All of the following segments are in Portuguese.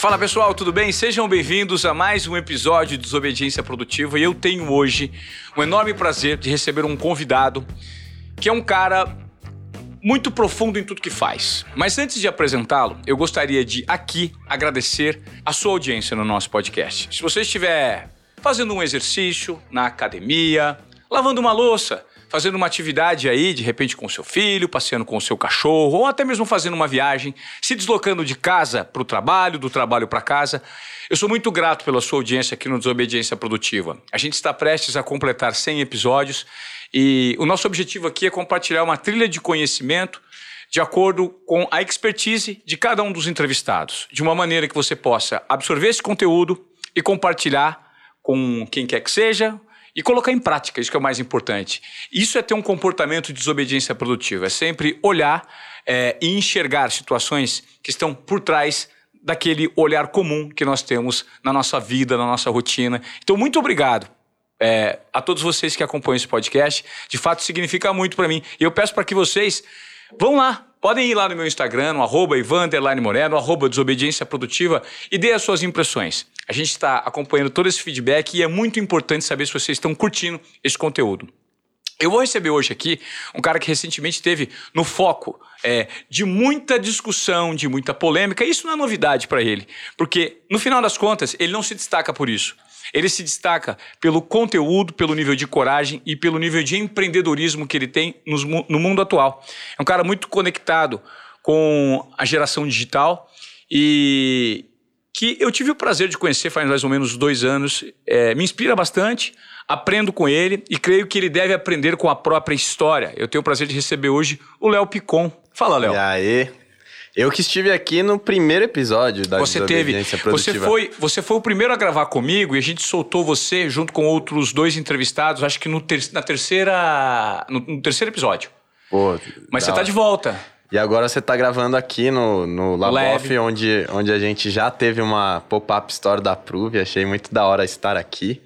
Fala pessoal, tudo bem? Sejam bem-vindos a mais um episódio de Desobediência Produtiva e eu tenho hoje um enorme prazer de receber um convidado que é um cara muito profundo em tudo que faz. Mas antes de apresentá-lo, eu gostaria de aqui agradecer a sua audiência no nosso podcast. Se você estiver fazendo um exercício na academia, lavando uma louça, fazendo uma atividade aí, de repente com seu filho, passeando com o seu cachorro, ou até mesmo fazendo uma viagem, se deslocando de casa para o trabalho, do trabalho para casa. Eu sou muito grato pela sua audiência aqui no Desobediência Produtiva. A gente está prestes a completar 100 episódios e o nosso objetivo aqui é compartilhar uma trilha de conhecimento de acordo com a expertise de cada um dos entrevistados, de uma maneira que você possa absorver esse conteúdo e compartilhar com quem quer que seja, e colocar em prática, isso que é o mais importante. Isso é ter um comportamento de desobediência produtiva, é sempre olhar é, e enxergar situações que estão por trás daquele olhar comum que nós temos na nossa vida, na nossa rotina. Então, muito obrigado é, a todos vocês que acompanham esse podcast. De fato, significa muito para mim. E eu peço para que vocês vão lá, podem ir lá no meu Instagram, no arroba Moreno, arroba Desobediência Produtiva e dê as suas impressões. A gente está acompanhando todo esse feedback e é muito importante saber se vocês estão curtindo esse conteúdo. Eu vou receber hoje aqui um cara que recentemente teve no foco é, de muita discussão, de muita polêmica. Isso não é novidade para ele, porque no final das contas ele não se destaca por isso. Ele se destaca pelo conteúdo, pelo nível de coragem e pelo nível de empreendedorismo que ele tem no mundo atual. É um cara muito conectado com a geração digital e, que eu tive o prazer de conhecer faz mais ou menos dois anos. É, me inspira bastante, aprendo com ele e creio que ele deve aprender com a própria história. Eu tenho o prazer de receber hoje o Léo Picon. Fala, Léo. E aí? Eu que estive aqui no primeiro episódio da você teve, você foi, você foi o primeiro a gravar comigo e a gente soltou você junto com outros dois entrevistados, acho que no ter, na terceira, no, no terceiro episódio. Pô, Mas você tá de volta. E agora você está gravando aqui no, no Laboff, onde, onde a gente já teve uma pop-up store da Prove. Achei muito da hora estar aqui.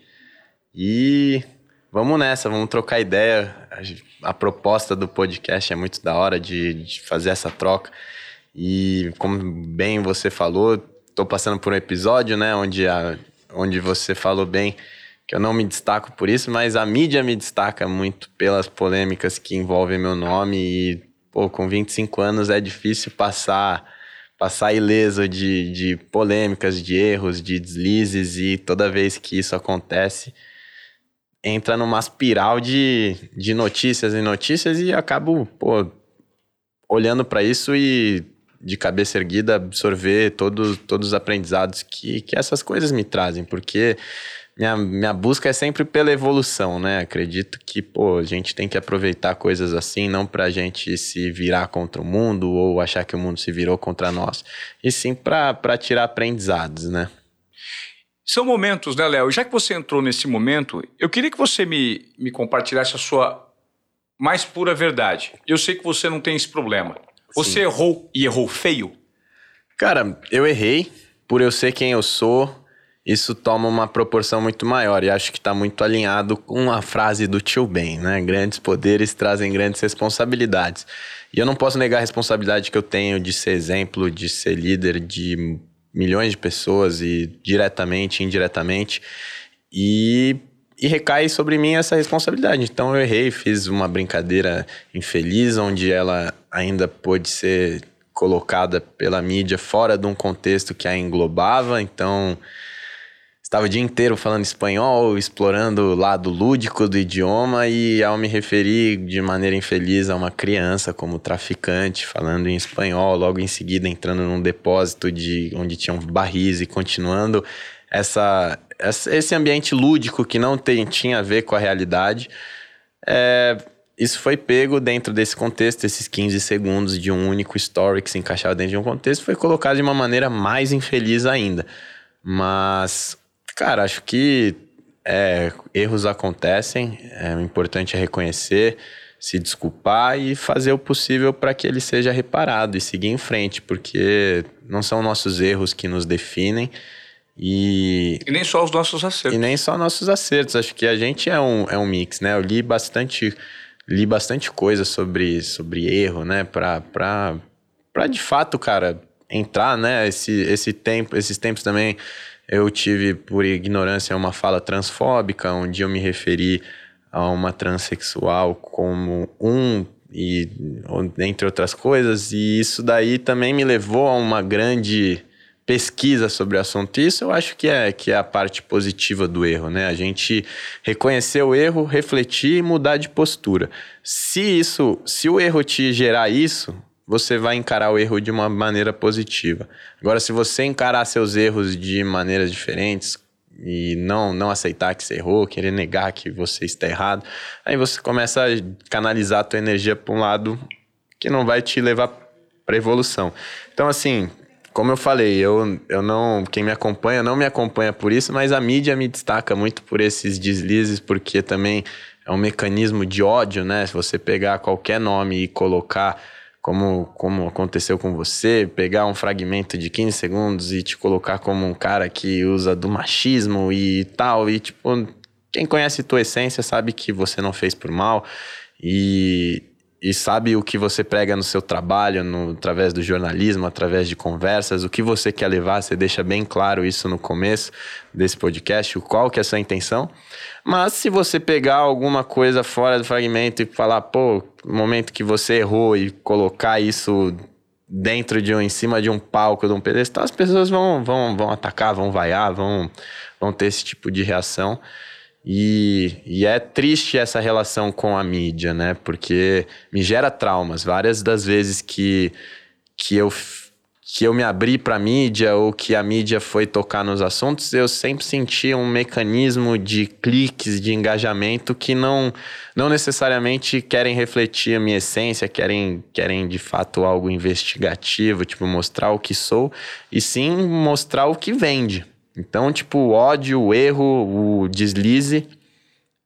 E vamos nessa, vamos trocar ideia. A, a proposta do podcast é muito da hora de, de fazer essa troca. E como bem você falou, estou passando por um episódio, né, onde, a, onde você falou bem que eu não me destaco por isso, mas a mídia me destaca muito pelas polêmicas que envolvem meu nome e pô, com 25 anos é difícil passar passar ileso de, de polêmicas, de erros, de deslizes e toda vez que isso acontece entra numa espiral de, de notícias e notícias e acabo, pô, olhando para isso e de cabeça erguida absorver todo, todos os aprendizados que, que essas coisas me trazem, porque minha, minha busca é sempre pela evolução, né? Acredito que, pô, a gente tem que aproveitar coisas assim, não pra gente se virar contra o mundo ou achar que o mundo se virou contra nós, e sim pra tirar aprendizados, né? São momentos, né, Léo? Já que você entrou nesse momento, eu queria que você me, me compartilhasse a sua mais pura verdade. Eu sei que você não tem esse problema. Você sim. errou e errou feio? Cara, eu errei por eu ser quem eu sou isso toma uma proporção muito maior e acho que está muito alinhado com a frase do tio Ben, né? Grandes poderes trazem grandes responsabilidades. E eu não posso negar a responsabilidade que eu tenho de ser exemplo, de ser líder de milhões de pessoas e diretamente, indiretamente. E, e recai sobre mim essa responsabilidade. Então eu errei, fiz uma brincadeira infeliz, onde ela ainda pôde ser colocada pela mídia fora de um contexto que a englobava. Então estava o dia inteiro falando espanhol, explorando o lado lúdico do idioma e ao me referir de maneira infeliz a uma criança como traficante, falando em espanhol, logo em seguida entrando num depósito de onde tinham barris e continuando essa, esse ambiente lúdico que não tem, tinha a ver com a realidade. É, isso foi pego dentro desse contexto, esses 15 segundos de um único story que se encaixava dentro de um contexto, foi colocado de uma maneira mais infeliz ainda. Mas Cara, acho que é, erros acontecem, é, importante é reconhecer, se desculpar e fazer o possível para que ele seja reparado e seguir em frente, porque não são nossos erros que nos definem. E, e nem só os nossos acertos. E nem só nossos acertos. Acho que a gente é um, é um mix, né? Eu li bastante, li bastante coisa sobre, sobre erro, né? Para de fato, cara, entrar, né? Esse, esse tempo, esses tempos também eu tive, por ignorância, uma fala transfóbica, onde eu me referi a uma transexual como um e entre outras coisas, e isso daí também me levou a uma grande pesquisa sobre o assunto. Isso eu acho que é, que é a parte positiva do erro, né? A gente reconhecer o erro, refletir e mudar de postura. Se isso, se o erro te gerar isso, você vai encarar o erro de uma maneira positiva. Agora, se você encarar seus erros de maneiras diferentes e não, não aceitar que você errou, querer negar que você está errado, aí você começa a canalizar a tua energia para um lado que não vai te levar para evolução. Então, assim, como eu falei, eu, eu não. Quem me acompanha não me acompanha por isso, mas a mídia me destaca muito por esses deslizes, porque também é um mecanismo de ódio, né? Se você pegar qualquer nome e colocar como, como aconteceu com você, pegar um fragmento de 15 segundos e te colocar como um cara que usa do machismo e tal, e tipo, quem conhece tua essência sabe que você não fez por mal e, e sabe o que você prega no seu trabalho, no, através do jornalismo, através de conversas, o que você quer levar, você deixa bem claro isso no começo desse podcast, qual que é a sua intenção. Mas se você pegar alguma coisa fora do fragmento e falar, pô, momento que você errou e colocar isso dentro de um, em cima de um palco, de um pedestal, as pessoas vão, vão, vão atacar, vão vaiar, vão, vão ter esse tipo de reação. E, e é triste essa relação com a mídia, né? Porque me gera traumas. Várias das vezes que, que eu que eu me abri para a mídia ou que a mídia foi tocar nos assuntos, eu sempre senti um mecanismo de cliques, de engajamento que não, não necessariamente querem refletir a minha essência, querem, querem de fato algo investigativo, tipo mostrar o que sou, e sim mostrar o que vende. Então, tipo, o ódio, o erro, o deslize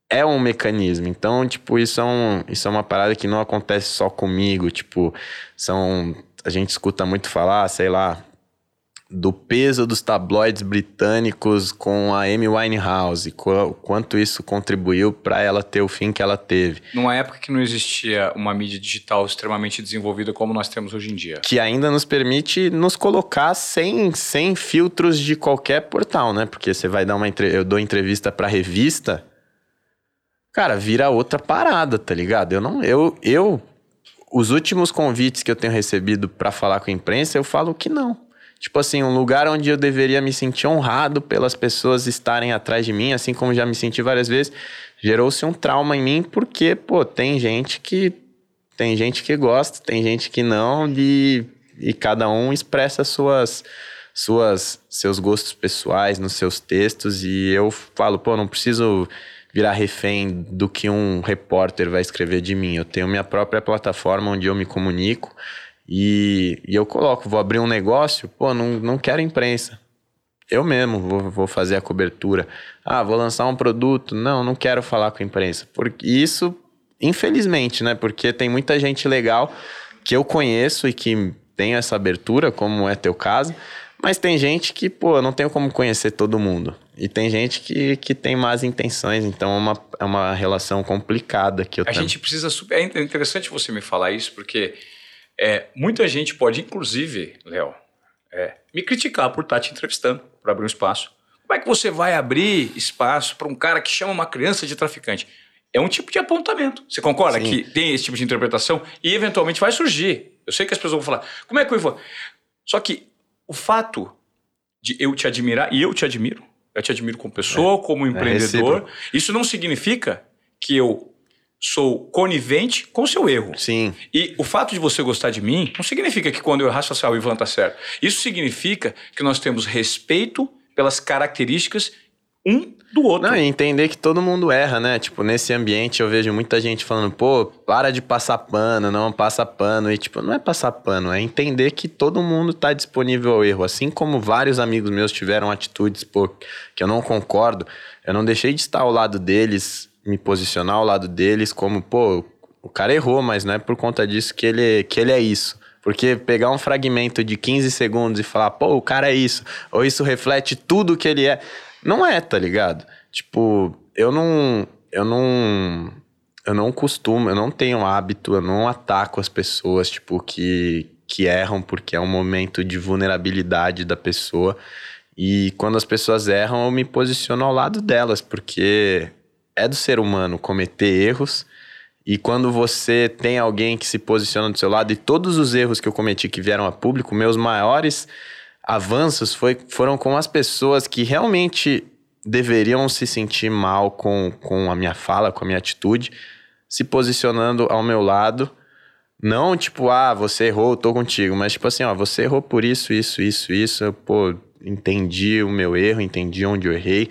é um mecanismo. Então, tipo, isso é, um, isso é uma parada que não acontece só comigo. Tipo, são a gente escuta muito falar, sei lá, do peso dos tabloides britânicos com a Amy Winehouse, qu quanto isso contribuiu para ela ter o fim que ela teve. Numa época que não existia uma mídia digital extremamente desenvolvida como nós temos hoje em dia. Que ainda nos permite nos colocar sem, sem filtros de qualquer portal, né? Porque você vai dar uma eu dou entrevista para revista, cara, vira outra parada, tá ligado? Eu não eu eu os últimos convites que eu tenho recebido para falar com a imprensa, eu falo que não. Tipo assim, um lugar onde eu deveria me sentir honrado pelas pessoas estarem atrás de mim, assim como já me senti várias vezes, gerou-se um trauma em mim, porque, pô, tem gente que. Tem gente que gosta, tem gente que não, e, e cada um expressa suas, suas, seus gostos pessoais nos seus textos, e eu falo, pô, não preciso virar refém do que um repórter vai escrever de mim. Eu tenho minha própria plataforma onde eu me comunico e, e eu coloco, vou abrir um negócio, pô, não, não quero imprensa. Eu mesmo vou, vou fazer a cobertura. Ah, vou lançar um produto. Não, não quero falar com a imprensa. Porque isso, infelizmente, né? Porque tem muita gente legal que eu conheço e que tem essa abertura, como é teu caso, mas tem gente que, pô, eu não tenho como conhecer todo mundo. E tem gente que, que tem más intenções, então é uma, é uma relação complicada que eu A tenho. gente precisa. É interessante você me falar isso, porque é, muita gente pode, inclusive, Léo, é, me criticar por estar te entrevistando, por abrir um espaço. Como é que você vai abrir espaço para um cara que chama uma criança de traficante? É um tipo de apontamento. Você concorda Sim. que tem esse tipo de interpretação e eventualmente vai surgir? Eu sei que as pessoas vão falar, como é que eu vou. Só que o fato de eu te admirar, e eu te admiro, eu te admiro como pessoa, é, como é empreendedor, é isso não significa que eu sou conivente com o seu erro. Sim. E o fato de você gostar de mim não significa que quando eu errar, ah, o Ivan tá certo. Isso significa que nós temos respeito pelas características um do outro. Não, e entender que todo mundo erra, né? Tipo, nesse ambiente eu vejo muita gente falando, pô, para de passar pano, não passa pano. E, tipo, não é passar pano, é entender que todo mundo tá disponível ao erro. Assim como vários amigos meus tiveram atitudes, pô, que eu não concordo, eu não deixei de estar ao lado deles, me posicionar ao lado deles, como, pô, o cara errou, mas não é por conta disso que ele, que ele é isso. Porque pegar um fragmento de 15 segundos e falar, pô, o cara é isso, ou isso reflete tudo que ele é. Não é, tá ligado? Tipo, eu não. Eu não. Eu não costumo, eu não tenho hábito, eu não ataco as pessoas, tipo, que, que erram, porque é um momento de vulnerabilidade da pessoa. E quando as pessoas erram, eu me posiciono ao lado delas, porque é do ser humano cometer erros. E quando você tem alguém que se posiciona do seu lado, e todos os erros que eu cometi que vieram a público, meus maiores avanços foi, foram com as pessoas que realmente deveriam se sentir mal com, com a minha fala, com a minha atitude, se posicionando ao meu lado. Não tipo, ah, você errou, eu tô contigo, mas tipo assim, ó, você errou por isso, isso, isso, isso, pô, entendi o meu erro, entendi onde eu errei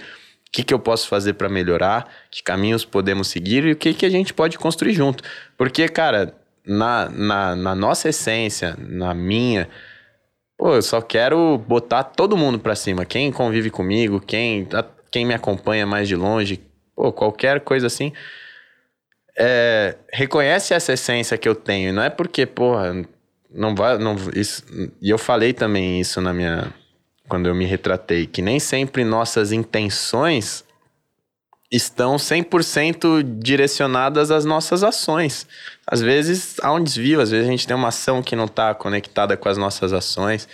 o que, que eu posso fazer para melhorar, que caminhos podemos seguir e o que, que a gente pode construir junto. Porque, cara, na, na, na nossa essência, na minha, pô, eu só quero botar todo mundo para cima. Quem convive comigo, quem, quem me acompanha mais de longe, pô, qualquer coisa assim. É, reconhece essa essência que eu tenho. Não é porque, porra, não vai. Não, isso, e eu falei também isso na minha, quando eu me retratei, que nem sempre nossas intenções estão 100% direcionadas às nossas ações. Às vezes há um desvio, às vezes a gente tem uma ação que não está conectada com as nossas ações.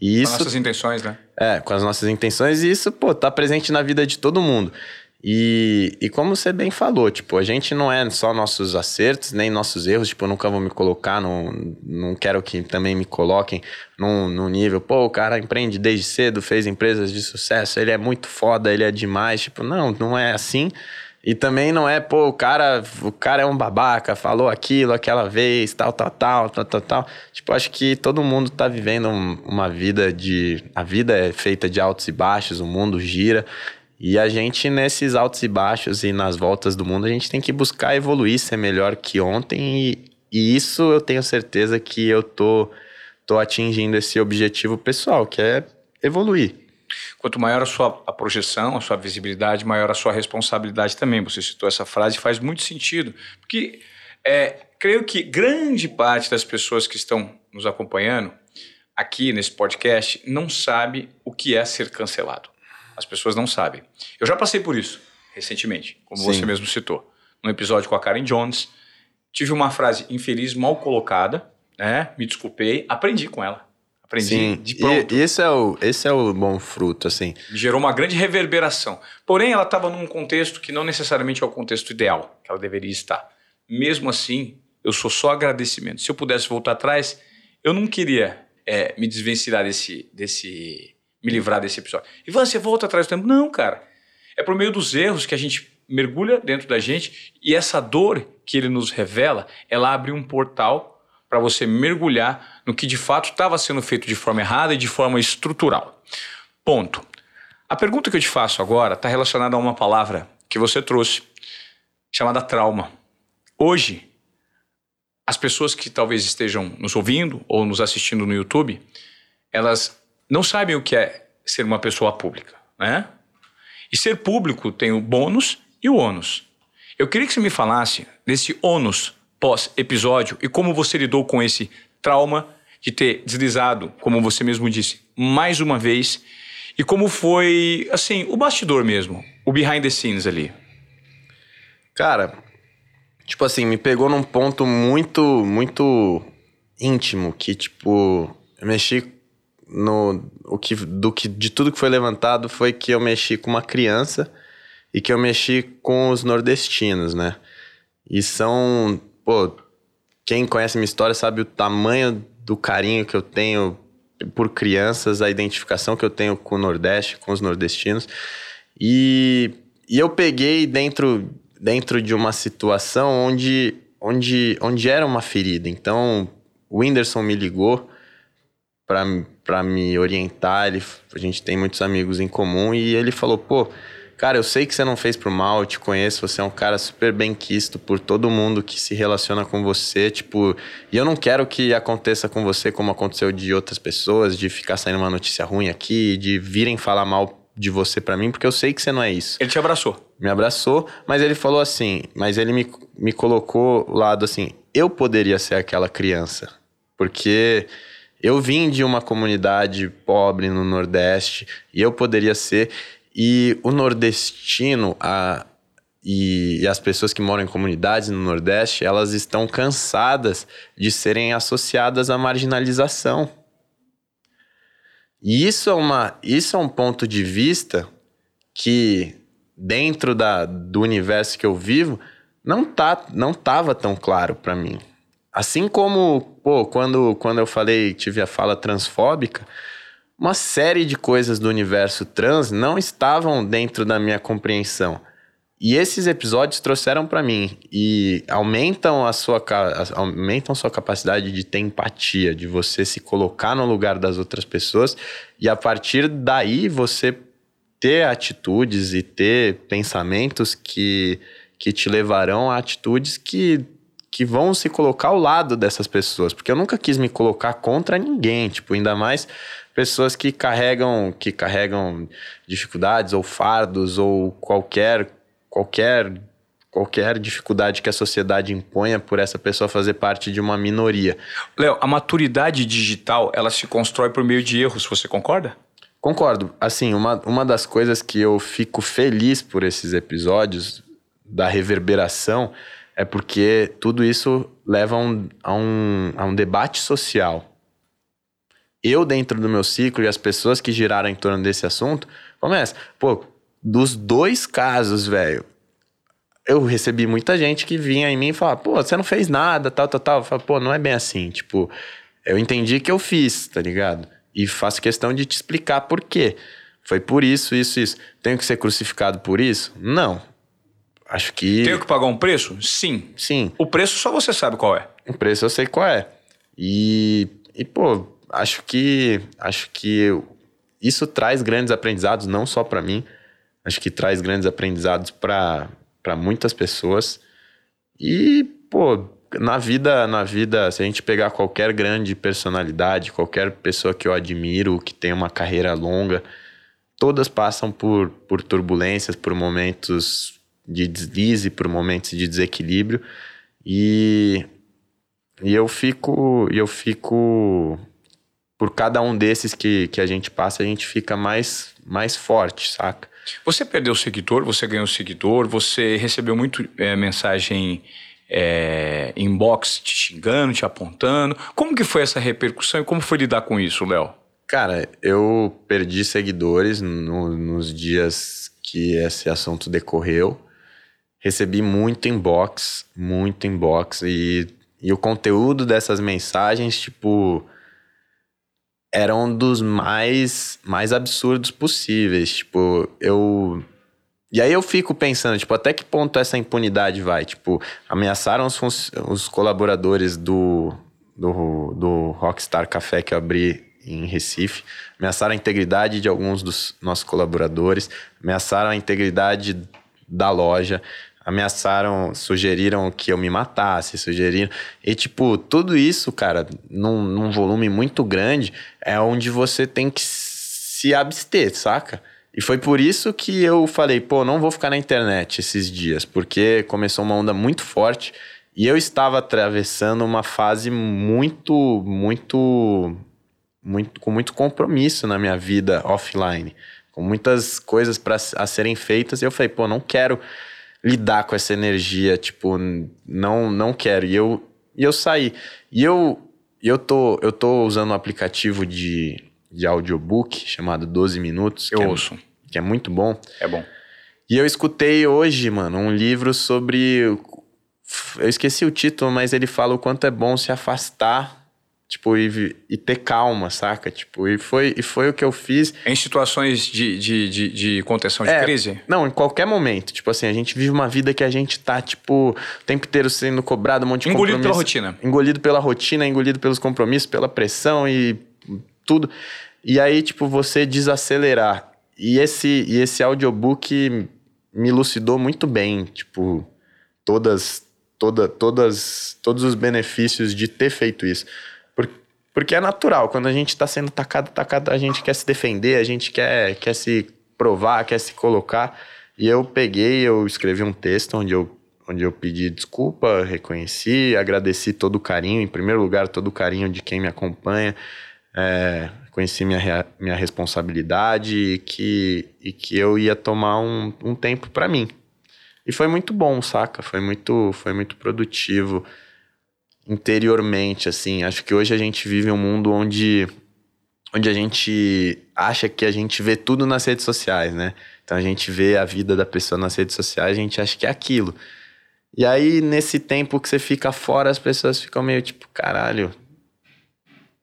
E isso, com as nossas intenções, né? É, com as nossas intenções, e isso, pô, tá presente na vida de todo mundo. E, e como você bem falou, tipo, a gente não é só nossos acertos, nem nossos erros, tipo, eu nunca vou me colocar, no, não quero que também me coloquem num, num nível, pô, o cara empreende desde cedo, fez empresas de sucesso, ele é muito foda, ele é demais, tipo, não, não é assim. E também não é, pô, o cara, o cara é um babaca, falou aquilo aquela vez, tal, tal, tal, tal, tal, tal. Tipo, acho que todo mundo tá vivendo um, uma vida de. A vida é feita de altos e baixos, o mundo gira. E a gente, nesses altos e baixos e nas voltas do mundo, a gente tem que buscar evoluir, ser melhor que ontem. E, e isso eu tenho certeza que eu tô, tô atingindo esse objetivo pessoal, que é evoluir. Quanto maior a sua a projeção, a sua visibilidade, maior a sua responsabilidade também. Você citou essa frase faz muito sentido. Porque é, creio que grande parte das pessoas que estão nos acompanhando aqui nesse podcast não sabe o que é ser cancelado. As pessoas não sabem. Eu já passei por isso recentemente, como Sim. você mesmo citou. Num episódio com a Karen Jones, tive uma frase infeliz mal colocada, né? Me desculpei, aprendi com ela. Aprendi Sim. de pronto. E esse é, o, esse é o bom fruto, assim. Gerou uma grande reverberação. Porém, ela estava num contexto que não necessariamente é o contexto ideal que ela deveria estar. Mesmo assim, eu sou só agradecimento. Se eu pudesse voltar atrás, eu não queria é, me desvencilhar desse, desse me livrar desse episódio. E você volta atrás do tempo. Não, cara. É por meio dos erros que a gente mergulha dentro da gente e essa dor que ele nos revela, ela abre um portal para você mergulhar no que de fato estava sendo feito de forma errada e de forma estrutural. Ponto. A pergunta que eu te faço agora está relacionada a uma palavra que você trouxe, chamada trauma. Hoje, as pessoas que talvez estejam nos ouvindo ou nos assistindo no YouTube, elas não sabem o que é ser uma pessoa pública, né? E ser público tem o bônus e o ônus. Eu queria que você me falasse desse ônus pós-episódio e como você lidou com esse trauma de ter deslizado, como você mesmo disse, mais uma vez, e como foi, assim, o bastidor mesmo, o behind the scenes ali. Cara, tipo assim, me pegou num ponto muito, muito íntimo, que, tipo, eu mexi no o que do que de tudo que foi levantado foi que eu mexi com uma criança e que eu mexi com os nordestinos, né? E são, pô, quem conhece minha história sabe o tamanho do carinho que eu tenho por crianças, a identificação que eu tenho com o Nordeste, com os nordestinos. E, e eu peguei dentro dentro de uma situação onde onde onde era uma ferida. Então, o Whindersson me ligou para me orientar. Ele, a gente tem muitos amigos em comum e ele falou: pô, cara, eu sei que você não fez pro mal, eu te conheço, você é um cara super bem quisto por todo mundo que se relaciona com você, tipo, e eu não quero que aconteça com você como aconteceu de outras pessoas, de ficar saindo uma notícia ruim aqui, de virem falar mal de você para mim, porque eu sei que você não é isso. Ele te abraçou. Me abraçou, mas ele falou assim, mas ele me, me colocou lado assim, eu poderia ser aquela criança, porque eu vim de uma comunidade pobre no Nordeste e eu poderia ser. E o nordestino, a, e, e, as pessoas que moram em comunidades no Nordeste, elas estão cansadas de serem associadas à marginalização. E isso é, uma, isso é um ponto de vista que, dentro da, do universo que eu vivo, não tá não tava tão claro para mim. Assim como, pô, quando, quando eu falei, tive a fala transfóbica, uma série de coisas do universo trans não estavam dentro da minha compreensão. E esses episódios trouxeram para mim e aumentam a sua aumentam sua capacidade de ter empatia, de você se colocar no lugar das outras pessoas e a partir daí você ter atitudes e ter pensamentos que que te levarão a atitudes que que vão se colocar ao lado dessas pessoas, porque eu nunca quis me colocar contra ninguém, tipo, ainda mais pessoas que carregam que carregam dificuldades ou fardos ou qualquer qualquer qualquer dificuldade que a sociedade imponha por essa pessoa fazer parte de uma minoria. Léo, a maturidade digital, ela se constrói por meio de erros, você concorda? Concordo. Assim, uma, uma das coisas que eu fico feliz por esses episódios da reverberação é porque tudo isso leva a um, a um, a um debate social. Eu, dentro do meu ciclo, e as pessoas que giraram em torno desse assunto, começa, pô, dos dois casos, velho, eu recebi muita gente que vinha em mim e falava, pô, você não fez nada, tal, tal, tal. Eu falo, pô, não é bem assim. Tipo, eu entendi que eu fiz, tá ligado? E faço questão de te explicar por quê. Foi por isso, isso, isso. Tenho que ser crucificado por isso? Não. Acho que. Tenho que pagar um preço? Sim. Sim. O preço só você sabe qual é. O preço eu sei qual é. E, e pô, acho que acho que isso traz grandes aprendizados não só para mim, Acho que traz grandes aprendizados para muitas pessoas. E, pô, na vida, na vida, se a gente pegar qualquer grande personalidade, qualquer pessoa que eu admiro, que tem uma carreira longa, todas passam por, por turbulências, por momentos de deslize, por momentos de desequilíbrio. E, e eu fico, eu fico por cada um desses que, que a gente passa, a gente fica mais, mais forte, saca? Você perdeu seguidor, você ganhou seguidor, você recebeu muito é, mensagem é, inbox te xingando, te apontando. Como que foi essa repercussão e como foi lidar com isso, Léo? Cara, eu perdi seguidores no, nos dias que esse assunto decorreu. Recebi muito inbox, muito inbox. E, e o conteúdo dessas mensagens, tipo, era um dos mais, mais absurdos possíveis. Tipo, eu. E aí eu fico pensando, tipo, até que ponto essa impunidade vai? Tipo, ameaçaram os, os colaboradores do, do, do Rockstar Café que eu abri em Recife, ameaçaram a integridade de alguns dos nossos colaboradores, ameaçaram a integridade da loja, ameaçaram, sugeriram que eu me matasse, sugeriram. E, tipo, tudo isso, cara, num, num volume muito grande, é onde você tem que se abster, saca? E foi por isso que eu falei, pô, não vou ficar na internet esses dias, porque começou uma onda muito forte e eu estava atravessando uma fase muito, muito, muito com muito compromisso na minha vida offline, com muitas coisas para a serem feitas. E eu falei, pô, não quero lidar com essa energia, tipo, não não quero. E eu, e eu saí. E eu, eu, tô, eu tô usando um aplicativo de, de audiobook chamado 12 Minutos. Eu que é ouço. É, que é muito bom. É bom. E eu escutei hoje, mano, um livro sobre. Eu esqueci o título, mas ele fala o quanto é bom se afastar Tipo, e, e, ter calma, saca? Tipo, e foi, e foi o que eu fiz. Em situações de, de, de, de contenção de é, crise? Não, em qualquer momento. Tipo assim, a gente vive uma vida que a gente tá, tipo, o tempo inteiro sendo cobrado, um monte de Engolido pela rotina. Engolido pela rotina, engolido pelos compromissos, pela pressão e tudo. E aí, tipo, você desacelerar. E esse, e esse audiobook me lucidou muito bem, tipo, todas, toda, todas, todos os benefícios de ter feito isso. Porque é natural, quando a gente está sendo atacado, atacado, a gente quer se defender, a gente quer, quer se provar, quer se colocar. E eu peguei, eu escrevi um texto onde eu, onde eu pedi desculpa, reconheci, agradeci todo o carinho, em primeiro lugar, todo o carinho de quem me acompanha. É, conheci minha, minha responsabilidade e que, e que eu ia tomar um, um tempo para mim. E foi muito bom, saca? Foi muito, foi muito produtivo interiormente, assim. Acho que hoje a gente vive um mundo onde, onde a gente acha que a gente vê tudo nas redes sociais, né? Então a gente vê a vida da pessoa nas redes sociais, a gente acha que é aquilo. E aí, nesse tempo que você fica fora, as pessoas ficam meio tipo, caralho,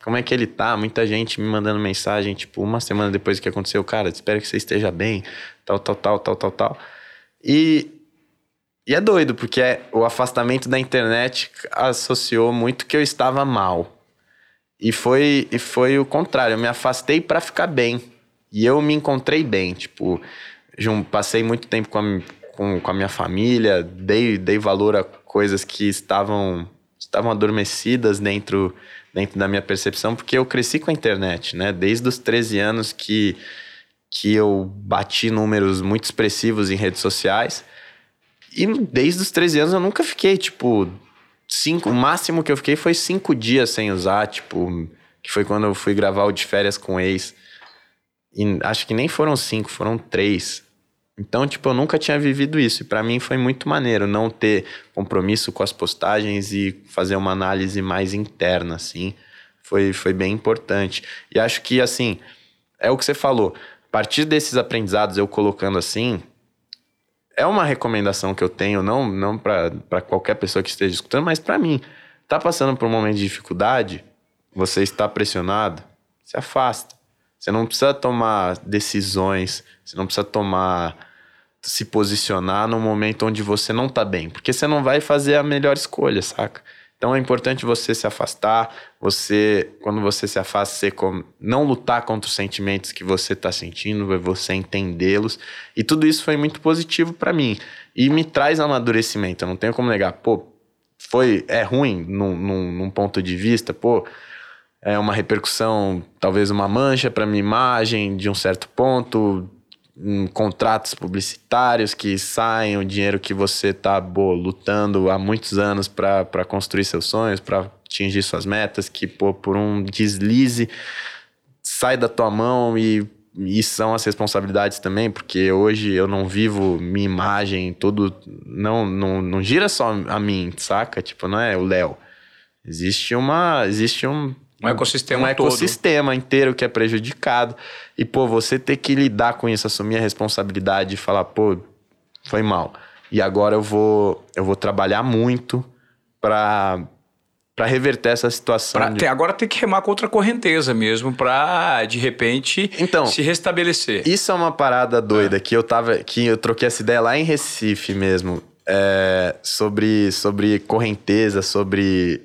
como é que ele tá? Muita gente me mandando mensagem, tipo, uma semana depois que aconteceu, cara, espero que você esteja bem, tal, tal, tal, tal, tal, tal. E, e é doido, porque é, o afastamento da internet associou muito que eu estava mal. E foi, e foi o contrário, eu me afastei para ficar bem. E eu me encontrei bem, tipo, passei muito tempo com a, com, com a minha família, dei, dei valor a coisas que estavam, estavam adormecidas dentro, dentro da minha percepção, porque eu cresci com a internet, né? Desde os 13 anos que, que eu bati números muito expressivos em redes sociais. E desde os 13 anos eu nunca fiquei, tipo, cinco, o máximo que eu fiquei foi cinco dias sem usar, tipo, que foi quando eu fui gravar o de férias com o ex. E acho que nem foram cinco, foram três. Então, tipo, eu nunca tinha vivido isso. E para mim foi muito maneiro não ter compromisso com as postagens e fazer uma análise mais interna, assim. Foi, foi bem importante. E acho que, assim, é o que você falou. A partir desses aprendizados, eu colocando assim, é uma recomendação que eu tenho, não, não para qualquer pessoa que esteja escutando, mas para mim. Tá passando por um momento de dificuldade, você está pressionado, se afasta. Você não precisa tomar decisões, você não precisa tomar se posicionar no momento onde você não tá bem, porque você não vai fazer a melhor escolha, saca? Então é importante você se afastar, você, quando você se afasta, você não lutar contra os sentimentos que você está sentindo, é você entendê-los. E tudo isso foi muito positivo para mim. E me traz amadurecimento, eu não tenho como negar. Pô, foi, é ruim num, num, num ponto de vista, pô, é uma repercussão, talvez uma mancha para minha imagem de um certo ponto, um, contratos publicitários que saem, o dinheiro que você está lutando há muitos anos para construir seus sonhos, para atingir suas metas, que pô, por um deslize sai da tua mão e, e são as responsabilidades também, porque hoje eu não vivo minha imagem, todo. Não, não, não gira só a mim, saca? Tipo, não é o Léo. Existe uma. Existe um um ecossistema um todo. ecossistema inteiro que é prejudicado. E, pô, você ter que lidar com isso, assumir a responsabilidade e falar, pô, foi mal. E agora eu vou, eu vou trabalhar muito para para reverter essa situação. Pra, de... Agora tem que remar contra a correnteza mesmo, para de repente então, se restabelecer. Isso é uma parada doida é. que eu tava. que eu troquei essa ideia lá em Recife mesmo. É, sobre, sobre correnteza, sobre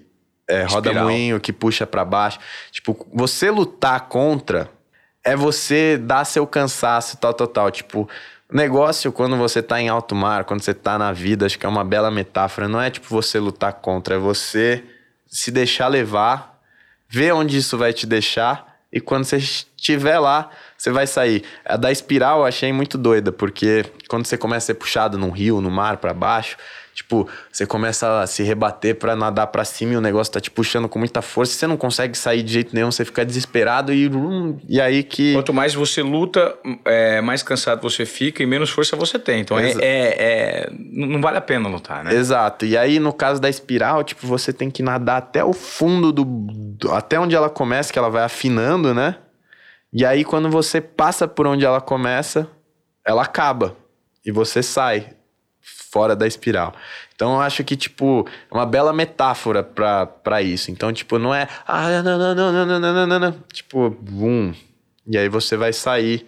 é, roda-moinho que puxa para baixo. Tipo, você lutar contra é você dar seu cansaço, tal, tal, tal. Tipo, negócio quando você tá em alto mar, quando você tá na vida, acho que é uma bela metáfora. Não é tipo você lutar contra, é você se deixar levar, ver onde isso vai te deixar e quando você estiver lá, você vai sair. A da espiral eu achei muito doida, porque quando você começa a ser puxado num rio, no mar, para baixo, Tipo, você começa a se rebater para nadar para cima e o negócio tá te puxando com muita força, você não consegue sair de jeito nenhum, você fica desesperado e, e aí que. Quanto mais você luta, é, mais cansado você fica e menos força você tem. Então é, é, é, não vale a pena lutar, né? Exato. E aí, no caso da espiral, tipo, você tem que nadar até o fundo do. do até onde ela começa, que ela vai afinando, né? E aí, quando você passa por onde ela começa, ela acaba. E você sai fora da espiral. Então eu acho que, tipo, é uma bela metáfora para isso. Então, tipo, não é. Ah, não, não, não, não, não, não, não, Tipo, bum. E aí você vai sair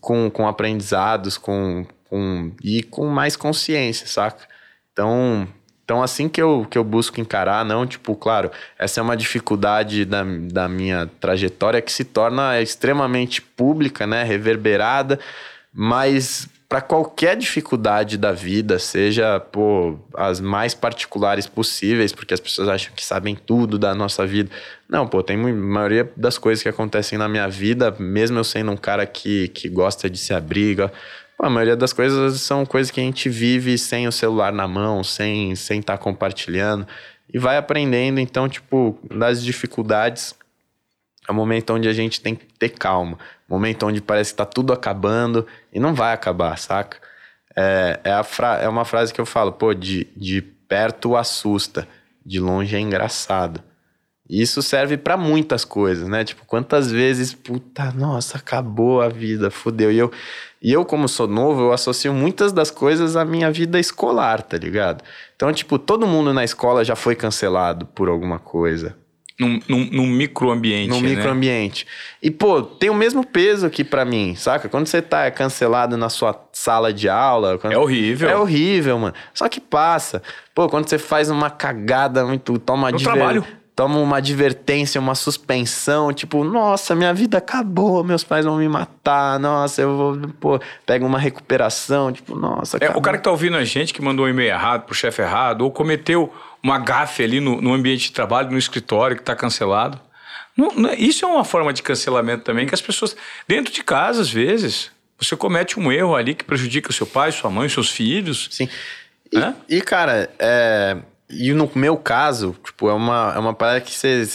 com, com aprendizados, com, com. e com mais consciência, saca? Então. Então, assim que eu, que eu busco encarar, não, tipo, claro, essa é uma dificuldade da, da minha trajetória que se torna extremamente pública, né? Reverberada, mas para qualquer dificuldade da vida, seja pô, as mais particulares possíveis, porque as pessoas acham que sabem tudo da nossa vida. Não, pô, tem a maioria das coisas que acontecem na minha vida, mesmo eu sendo um cara que, que gosta de se abrir, pô, a maioria das coisas são coisas que a gente vive sem o celular na mão, sem estar sem tá compartilhando, e vai aprendendo. Então, tipo, das dificuldades é o momento onde a gente tem que ter calma. Momento onde parece que tá tudo acabando e não vai acabar, saca? É, é, a fra é uma frase que eu falo, pô, de, de perto assusta, de longe é engraçado. E isso serve para muitas coisas, né? Tipo, quantas vezes, puta, nossa, acabou a vida, fudeu. E eu, e eu, como sou novo, eu associo muitas das coisas à minha vida escolar, tá ligado? Então, tipo, todo mundo na escola já foi cancelado por alguma coisa. Num, num, num microambiente. Num né? microambiente. E, pô, tem o mesmo peso aqui para mim, saca? Quando você tá cancelado na sua sala de aula. Quando... É horrível. É horrível, mano. Só que passa. Pô, quando você faz uma cagada muito. Toma No diver- trabalho. Toma uma advertência, uma suspensão, tipo, nossa, minha vida acabou, meus pais vão me matar, nossa, eu vou, pô, pega uma recuperação, tipo, nossa, É, acabou. o cara que tá ouvindo a gente, que mandou um e-mail errado pro chefe errado, ou cometeu uma gafe ali no, no ambiente de trabalho, no escritório, que tá cancelado. Não- não- isso é uma forma de cancelamento também, que as pessoas, dentro de casa, às vezes, você comete um erro ali que prejudica seu pai, sua mãe, seus filhos. Sim. E, e, cara, é, e no meu caso, tipo, é uma, é uma parada que você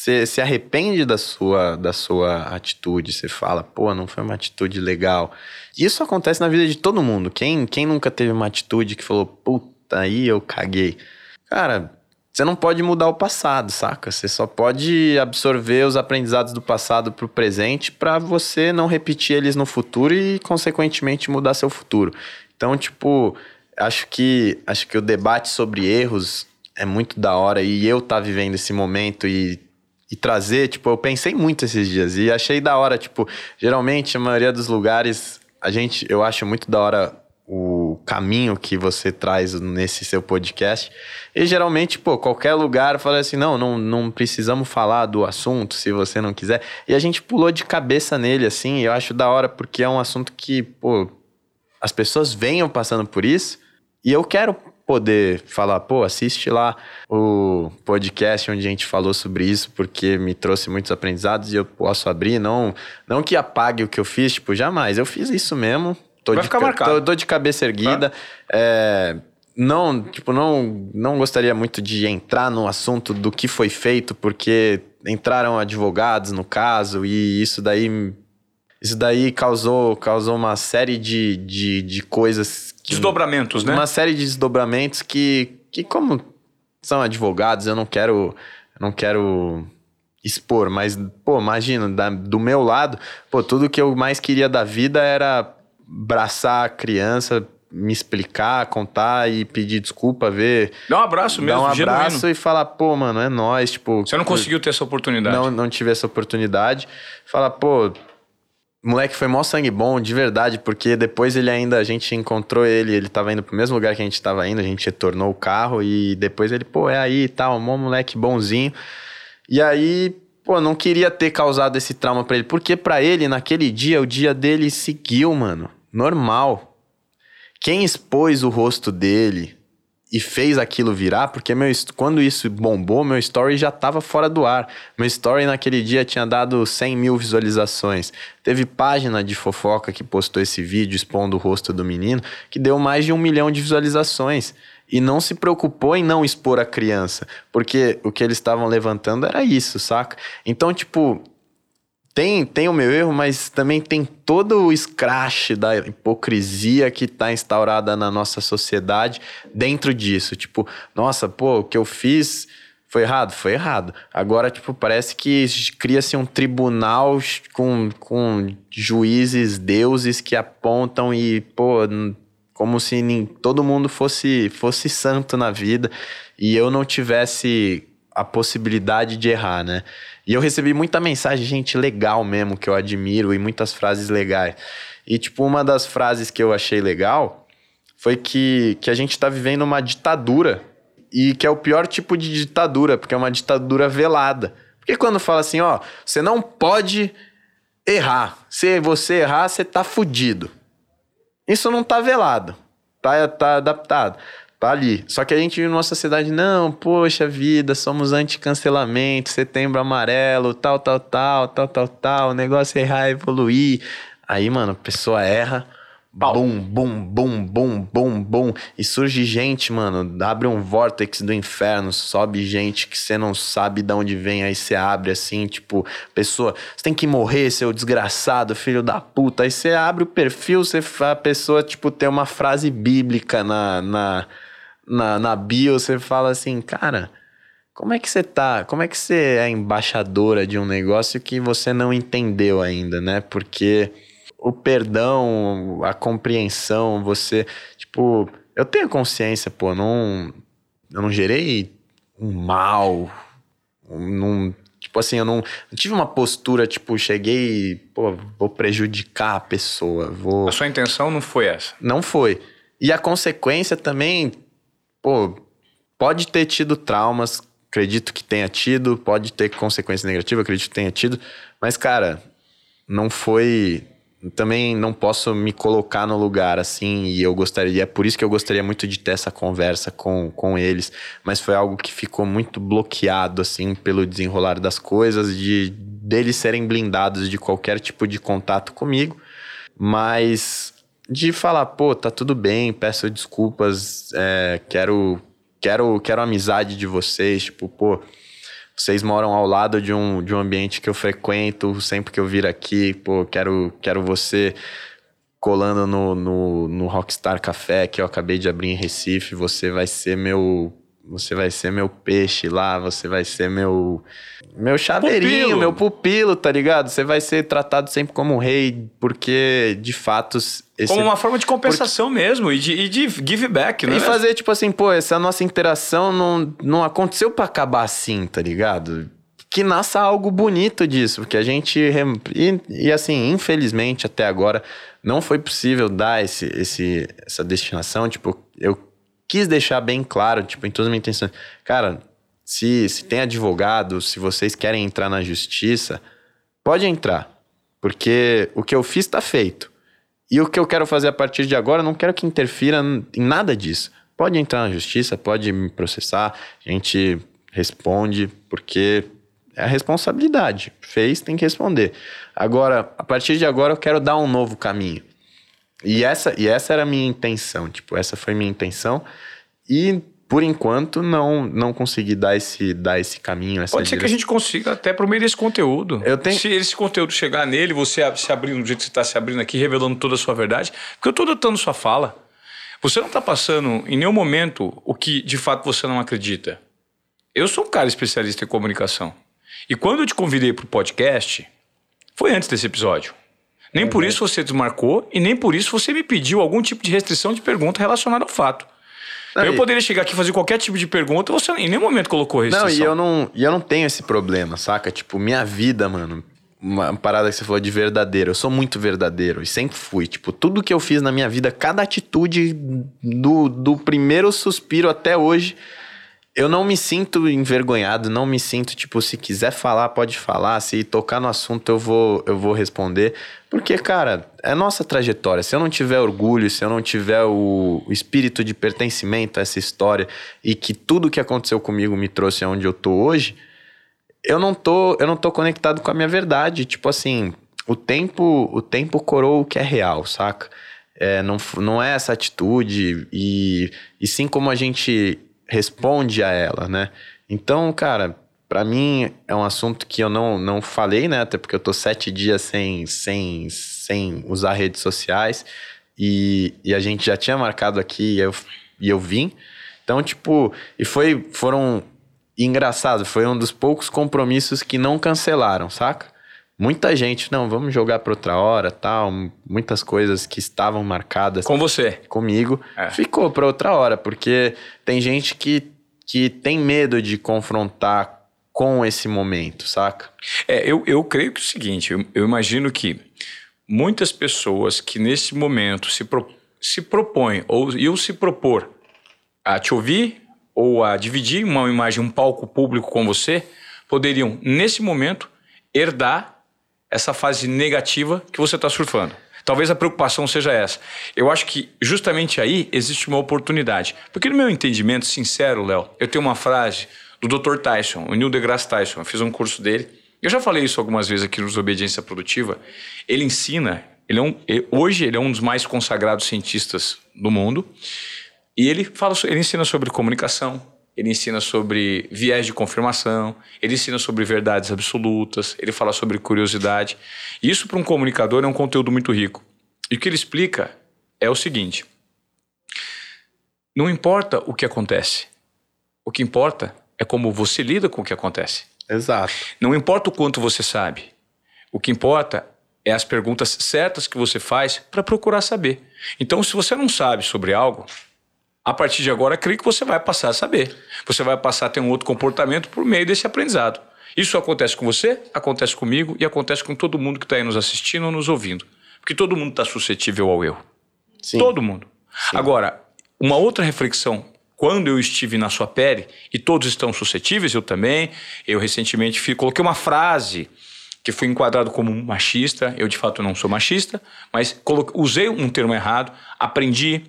você se arrepende da sua, da sua atitude. Você fala, pô, não foi uma atitude legal. Isso acontece na vida de todo mundo. Quem, quem nunca teve uma atitude que falou, puta, aí eu caguei. Cara, você não pode mudar o passado, saca? Você só pode absorver os aprendizados do passado pro presente para você não repetir eles no futuro e, consequentemente, mudar seu futuro. Então, tipo, acho que acho que o debate sobre erros é muito da hora e eu tá vivendo esse momento e, e trazer, tipo, eu pensei muito esses dias e achei da hora, tipo, geralmente a maioria dos lugares a gente, eu acho muito da hora o caminho que você traz nesse seu podcast. E geralmente, pô, qualquer lugar fala assim: não, não, não precisamos falar do assunto se você não quiser. E a gente pulou de cabeça nele, assim, e eu acho da hora, porque é um assunto que, pô, as pessoas venham passando por isso. E eu quero poder falar, pô, assiste lá o podcast onde a gente falou sobre isso, porque me trouxe muitos aprendizados e eu posso abrir. Não, não que apague o que eu fiz, tipo, jamais. Eu fiz isso mesmo. Tô Vai de, ficar ca- marcado. Tô, tô de cabeça erguida. É, não, tipo, não, não gostaria muito de entrar no assunto do que foi feito, porque entraram advogados no caso e isso daí isso daí causou, causou uma série de, de, de coisas. Que, Desdobramentos, né? Uma série de desdobramentos que, que como são advogados, eu não quero, não quero expor, mas, pô, imagina, da- do meu lado, pô, tudo que eu mais queria da vida era abraçar a criança, me explicar, contar e pedir desculpa, ver, Dá um abraço mesmo, dar um genuíno. abraço e falar, pô, mano, é nóis, tipo... Você não conseguiu ter essa oportunidade. Não, não tive essa oportunidade. Falar, pô, moleque foi mó sangue bom, de verdade, porque depois ele ainda, a gente encontrou ele, ele tava indo pro mesmo lugar que a gente tava indo, a gente retornou o carro e depois ele, pô, é aí e tal, mó moleque bonzinho. E aí, pô, não queria ter causado esse trauma pra ele, porque pra ele, naquele dia, o dia dele seguiu, mano, normal. Quem expôs o rosto dele e fez aquilo virar, porque meu, quando isso bombou, meu story já tava fora do ar. Meu story naquele dia tinha dado 100 mil visualizações. Teve página de fofoca que postou esse vídeo expondo o rosto do menino, que deu mais de um milhão de visualizações. E não se preocupou em não expor a criança, porque o que eles estavam levantando era isso, saca? Então, tipo, tem, tem o meu erro, mas também tem todo o escrache da hipocrisia que tá instaurada na nossa sociedade dentro disso. Tipo, nossa, pô, o que eu fiz foi errado? Foi errado. Agora, tipo, parece que cria-se um tribunal com, com juízes, deuses que apontam e, pô, como se nin- todo mundo fosse, fosse santo na vida e eu não tivesse a possibilidade de errar, né? E eu recebi muita mensagem, gente legal mesmo, que eu admiro, e muitas frases legais. E, tipo, uma das frases que eu achei legal foi que, que a gente tá vivendo uma ditadura, e que é o pior tipo de ditadura, porque é uma ditadura velada. Porque quando fala assim, ó, você não pode errar. Se você errar, você tá fudido. Isso não tá velado. Tá, tá adaptado. Tá ali. Só que a gente vive numa sociedade, não, poxa vida, somos anti-cancelamento, setembro amarelo, tal, tal, tal, tal, tal, tal. O negócio é errar, evoluir. Aí, mano, a pessoa erra, Pau. Bum, bum, bum, bum, bum, bum. E surge gente, mano. Abre um vórtex do inferno, sobe gente que você não sabe de onde vem. Aí você abre assim, tipo, pessoa, você tem que morrer, seu desgraçado, filho da puta. Aí você abre o perfil, você, a pessoa, tipo, tem uma frase bíblica na, na, na, na bio. Você fala assim, cara. Como é que você tá? Como é que você é embaixadora de um negócio que você não entendeu ainda, né? Porque o perdão, a compreensão, você, tipo, eu tenho consciência, pô, não eu não gerei um mal, não, tipo assim, eu não, não tive uma postura, tipo, cheguei, pô, vou prejudicar a pessoa, vou A sua intenção não foi essa. não foi. E a consequência também, pô, pode ter tido traumas, acredito que tenha tido, pode ter consequência negativa, acredito que tenha tido, mas cara, não foi. Também não posso me colocar no lugar assim, e eu gostaria, é por isso que eu gostaria muito de ter essa conversa com, com eles, mas foi algo que ficou muito bloqueado, assim, pelo desenrolar das coisas, de deles serem blindados de qualquer tipo de contato comigo, mas de falar, pô, tá tudo bem, peço desculpas, é, quero, quero, quero amizade de vocês, tipo, pô, vocês moram ao lado de um, de um ambiente que eu frequento, sempre que eu vir aqui, pô, quero, quero você colando no, no, no Rockstar Café que eu acabei de abrir em Recife, você vai ser meu você vai ser meu peixe lá, você vai ser meu meu chaveirinho, Pupilo. meu pupilo, tá ligado? Você vai ser tratado sempre como um rei, porque de fato esse Como uma forma de compensação mesmo e de, e de give back, né? e fazer, tipo assim, pô, essa nossa interação não, não aconteceu pra acabar assim, tá ligado? Que nasça algo bonito disso, porque a gente. E, e assim, infelizmente, até agora, não foi possível dar esse, esse, essa destinação. Tipo, eu quis deixar bem claro, tipo, em todas as minhas intenções. Cara, se, se tem advogado, se vocês querem entrar na justiça, pode entrar. Porque o que eu fiz tá feito. E o que eu quero fazer a partir de agora, não quero que interfira em nada disso. Pode entrar na justiça, pode me processar, a gente responde, porque é a responsabilidade. Fez, tem que responder. Agora, a partir de agora, eu quero dar um novo caminho. E essa, e essa era a minha intenção, tipo, essa foi minha intenção. E, por enquanto, não não consegui dar esse, dar esse caminho, essa Pode ser que a gente consiga até por meio desse conteúdo. Eu tenho- Se esse conteúdo chegar nele, você se abrindo do jeito que você está se abrindo aqui, revelando toda a sua verdade, porque eu estou adotando sua fala. Você não está passando em nenhum momento o que de fato você não acredita. Eu sou um cara especialista em comunicação. E quando eu te convidei para o podcast, foi antes desse episódio. Nem por isso você desmarcou e nem por isso você me pediu algum tipo de restrição de pergunta relacionada ao fato. Não, eu e- poderia chegar aqui e fazer qualquer tipo de pergunta, você em nenhum momento colocou restrição. Não, e eu não, e eu não tenho esse problema, saca? Tipo, minha vida, mano. Uma parada que você falou de verdadeiro. Eu sou muito verdadeiro e sempre fui. Tipo, tudo que eu fiz na minha vida, cada atitude do, do primeiro suspiro até hoje, eu não me sinto envergonhado, não me sinto, tipo, se quiser falar, pode falar. Se tocar no assunto, eu vou, eu vou responder. Porque, cara, é nossa trajetória. Se eu não tiver orgulho, se eu não tiver o, espírito de pertencimento a essa história e que tudo que aconteceu comigo me trouxe aonde eu tô hoje, eu não tô, eu não tô conectado com a minha verdade. Tipo assim, o tempo, o tempo coroa o que é real, saca? É, não, não é essa atitude e, e sim como a gente responde a ela, né? Então, cara, pra mim é um assunto que eu não, não falei, né? Até porque eu tô sete dias sem, sem, sem usar redes sociais e, e a gente já tinha marcado aqui e eu, e eu vim. Então, tipo, e foi, foram e engraçado, foi um dos poucos compromissos que não cancelaram, saca? Muita gente, não, vamos jogar para outra hora, tal, muitas coisas que estavam marcadas Com você. comigo, É. ficou para outra hora, porque tem gente que, que tem medo de confrontar com esse momento, saca? É, eu, eu creio que é o seguinte, eu, eu imagino que muitas pessoas que nesse momento se, pro- se propõem ou iam se propor a te ouvir ou a dividir uma imagem, um palco público com você, poderiam, nesse momento, herdar essa fase negativa que você está surfando. Talvez a preocupação seja essa. Eu acho que justamente aí existe uma oportunidade. Porque no meu entendimento sincero, Léo, eu tenho uma frase do Dr. Tyson, o Neil deGrasse Tyson, eu fiz um curso dele. Eu já falei isso algumas vezes aqui no Desobediência Produtiva. Ele ensina Ele é um, hoje ele é um dos mais consagrados cientistas do mundo. E ele fala, ele ensina sobre comunicação, ele ensina sobre viés de confirmação, ele ensina sobre verdades absolutas, ele fala sobre curiosidade. E isso para um comunicador é um conteúdo muito rico. E o que ele explica é o seguinte: não importa o que acontece, o que importa é como você lida com o que acontece. Exato. Não importa o quanto você sabe, o que importa é as perguntas certas que você faz para procurar saber. Então, se você não sabe sobre algo, a partir de agora, creio que você vai passar a saber. Você vai passar a ter um outro comportamento por meio desse aprendizado. Isso acontece com você, acontece comigo e acontece com todo mundo que está aí nos assistindo ou nos ouvindo. Porque todo mundo está suscetível ao erro. Sim. Todo mundo. Sim. Agora, uma outra reflexão. Quando eu estive na sua pele, e todos estão suscetíveis, eu também, eu recentemente fui, coloquei uma frase que fui enquadrado como machista. Eu, de fato, não sou machista, mas usei um termo errado, aprendi,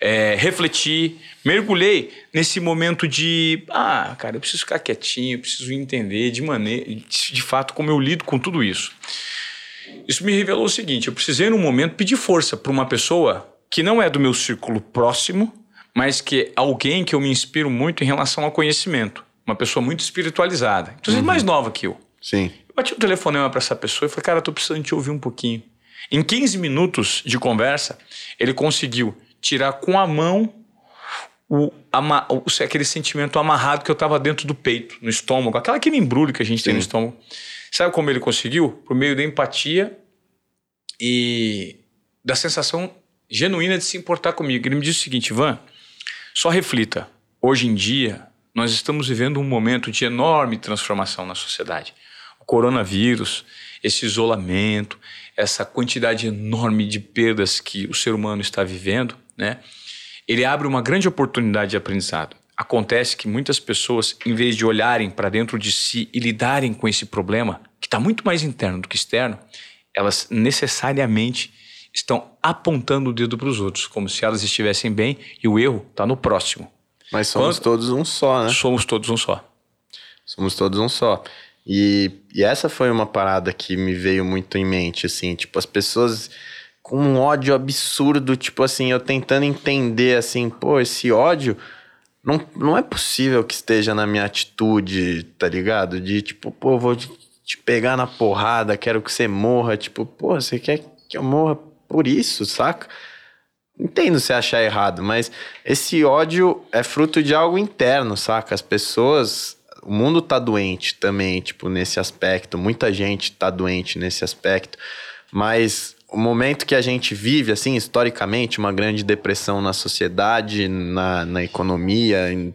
é, refleti, mergulhei nesse momento de, ah, cara, eu preciso ficar quietinho, eu preciso entender de maneira, de fato, como eu lido com tudo isso. Isso me revelou o seguinte: eu precisei, num momento, pedir força para uma pessoa que não é do meu círculo próximo, mas que é alguém que eu me inspiro muito em relação ao conhecimento. Uma pessoa muito espiritualizada, inclusive uhum. mais nova que eu. Sim. Eu bati um telefonema para essa pessoa e falei, cara, eu tô precisando te ouvir um pouquinho. Em 15 minutos de conversa, ele conseguiu tirar com a mão o, ama, o, aquele sentimento amarrado que eu estava dentro do peito, no estômago, aquela aquele embrulho que a gente Sim. tem no estômago. Sabe como ele conseguiu? Por meio da empatia e da sensação genuína de se importar comigo. Ele me disse o seguinte, Ivan, só reflita. Hoje em dia, nós estamos vivendo um momento de enorme transformação na sociedade. O coronavírus, esse isolamento, essa quantidade enorme de perdas que o ser humano está vivendo, né? Ele abre uma grande oportunidade de aprendizado. Acontece que muitas pessoas, em vez de olharem para dentro de si e lidarem com esse problema, que está muito mais interno do que externo, elas necessariamente estão apontando o dedo para os outros, como se elas estivessem bem e o erro está no próximo. Mas somos Quando... todos um só, né? Somos todos um só. Somos todos um só. E, e essa foi uma parada que me veio muito em mente, assim, tipo, as pessoas com um ódio absurdo, tipo assim, eu tentando entender, assim, pô, esse ódio não, não é possível que esteja na minha atitude, tá ligado? De tipo, pô, vou te pegar na porrada, quero que você morra, tipo, pô, você quer que eu morra por isso, saca? Entendo você achar errado, mas esse ódio é fruto de algo interno, saca? As pessoas o mundo tá doente também, tipo, nesse aspecto. Muita gente tá doente nesse aspecto. Mas o momento que a gente vive, assim, historicamente, uma grande depressão na sociedade, na, na economia, em,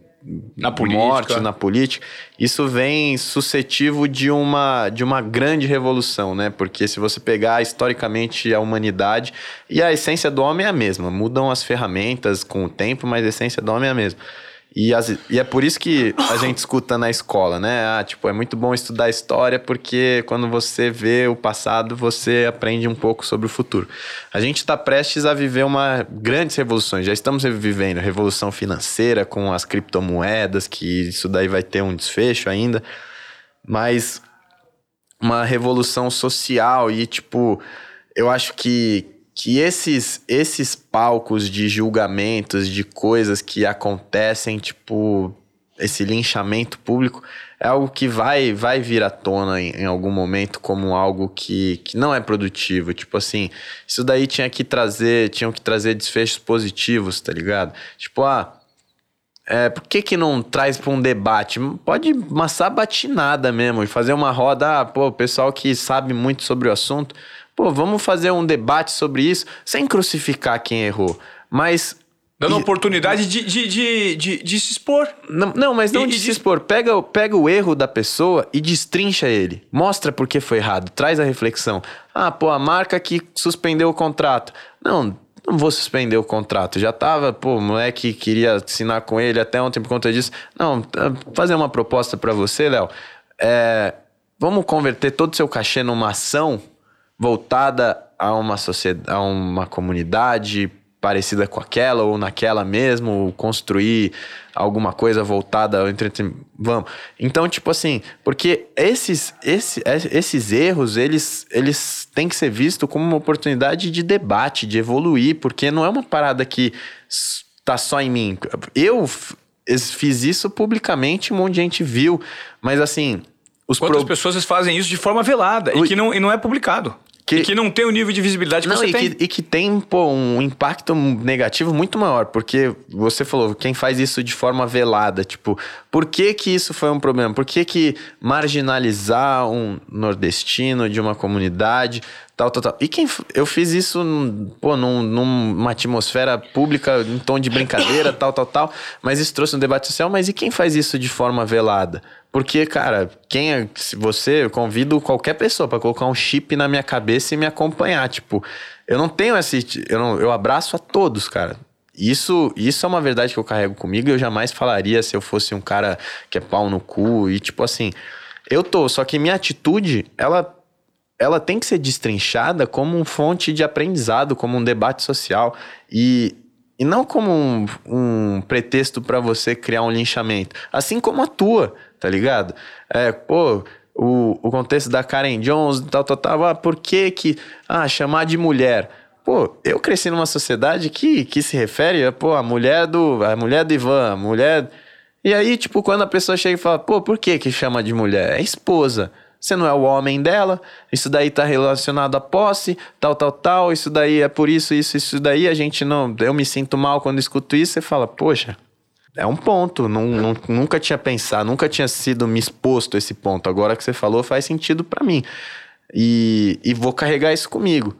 na política. morte, na política, isso vem suscetivo de uma, de uma grande revolução, né? Porque se você pegar historicamente a humanidade, e a essência do homem é a mesma, mudam as ferramentas com o tempo, mas a essência do homem é a mesma. E, as, e é por isso que a gente escuta na escola, né? Ah, tipo, é muito bom estudar história porque quando você vê o passado, você aprende um pouco sobre o futuro. A gente está prestes a viver uma grandes revoluções. Já estamos vivendo revolução financeira com as criptomoedas, que isso daí vai ter um desfecho ainda. Mas uma revolução social e, tipo, eu acho que que esses, esses palcos de julgamentos, de coisas que acontecem, tipo, esse linchamento público, é algo que vai, vai vir à tona em, em, algum momento como algo que, que não é produtivo. Tipo assim, isso daí tinha que trazer, tinham que trazer desfechos positivos, tá ligado? Tipo, ah, é, por que, que não traz para um debate? Pode massar batinada mesmo e fazer uma roda, ah, pô, o pessoal que sabe muito sobre o assunto Pô, vamos fazer um debate sobre isso sem crucificar quem errou, mas Dando oportunidade de, de, de, de, se expor. Não, não mas não de se expor. Pega, pega o erro da pessoa e destrincha ele. Mostra por que foi errado. Traz a reflexão. Ah, pô, a marca que suspendeu o contrato. Não, não vou suspender o contrato. Já tava, pô, o moleque queria assinar com ele até ontem por conta disso. Não, tá, fazer uma proposta para você, Léo. É, vamos converter todo o seu cachê numa ação voltada a uma sociedade, a uma comunidade parecida com aquela ou naquela mesmo, construir alguma coisa voltada entre vamos. Então, tipo assim, porque esses, esses, esses erros, eles, eles têm que ser vistos como uma oportunidade de debate, de evoluir, porque não é uma parada que tá só em mim. Eu fiz isso publicamente, um monte de gente viu, mas assim, os Quantas pro... pessoas fazem isso de forma velada e, que não, e não é publicado? Que, e que não tem o nível de visibilidade que não, você e tem. Que, e que tem pô, um impacto negativo muito maior, porque você falou, quem faz isso de forma velada, tipo, por que que isso foi um problema? Por que que marginalizar um nordestino de uma comunidade, tal, tal, tal. E quem eu fiz isso, pô, num, numa atmosfera pública, em tom de brincadeira, tal, tal, tal, mas isso trouxe um debate social, mas e quem faz isso de forma velada? Porque, cara, quem é, se você, eu convido qualquer pessoa para colocar um chip na minha cabeça e me acompanhar. Tipo, eu não tenho esse. Eu, não, eu abraço a todos, cara. Isso, isso é uma verdade que eu carrego comigo e eu jamais falaria se eu fosse um cara que é pau no cu. E, tipo assim, eu tô, só que minha atitude, ela, ela tem que ser destrinchada como um fonte de aprendizado, como um debate social. E, e não como um, um pretexto para você criar um linchamento. Assim como a tua tá ligado? É, pô, o, o contexto da Karen Jones, tal, tal, tal, ah, por que que, ah, chamar de mulher? Pô, eu cresci numa sociedade que, que se refere a, pô, a mulher do, a mulher do Ivan, a mulher... E aí, tipo, quando a pessoa chega e fala, pô, por que que chama de mulher? É esposa. Você não é o homem dela, isso daí tá relacionado à posse, tal, tal, tal, isso daí é por isso, isso, isso daí, a gente não... Eu me sinto mal quando escuto isso, você fala, poxa, é um ponto. Não, nunca tinha pensado, nunca tinha sido me exposto a esse ponto. Agora que você falou, faz sentido para mim. E, e vou carregar isso comigo.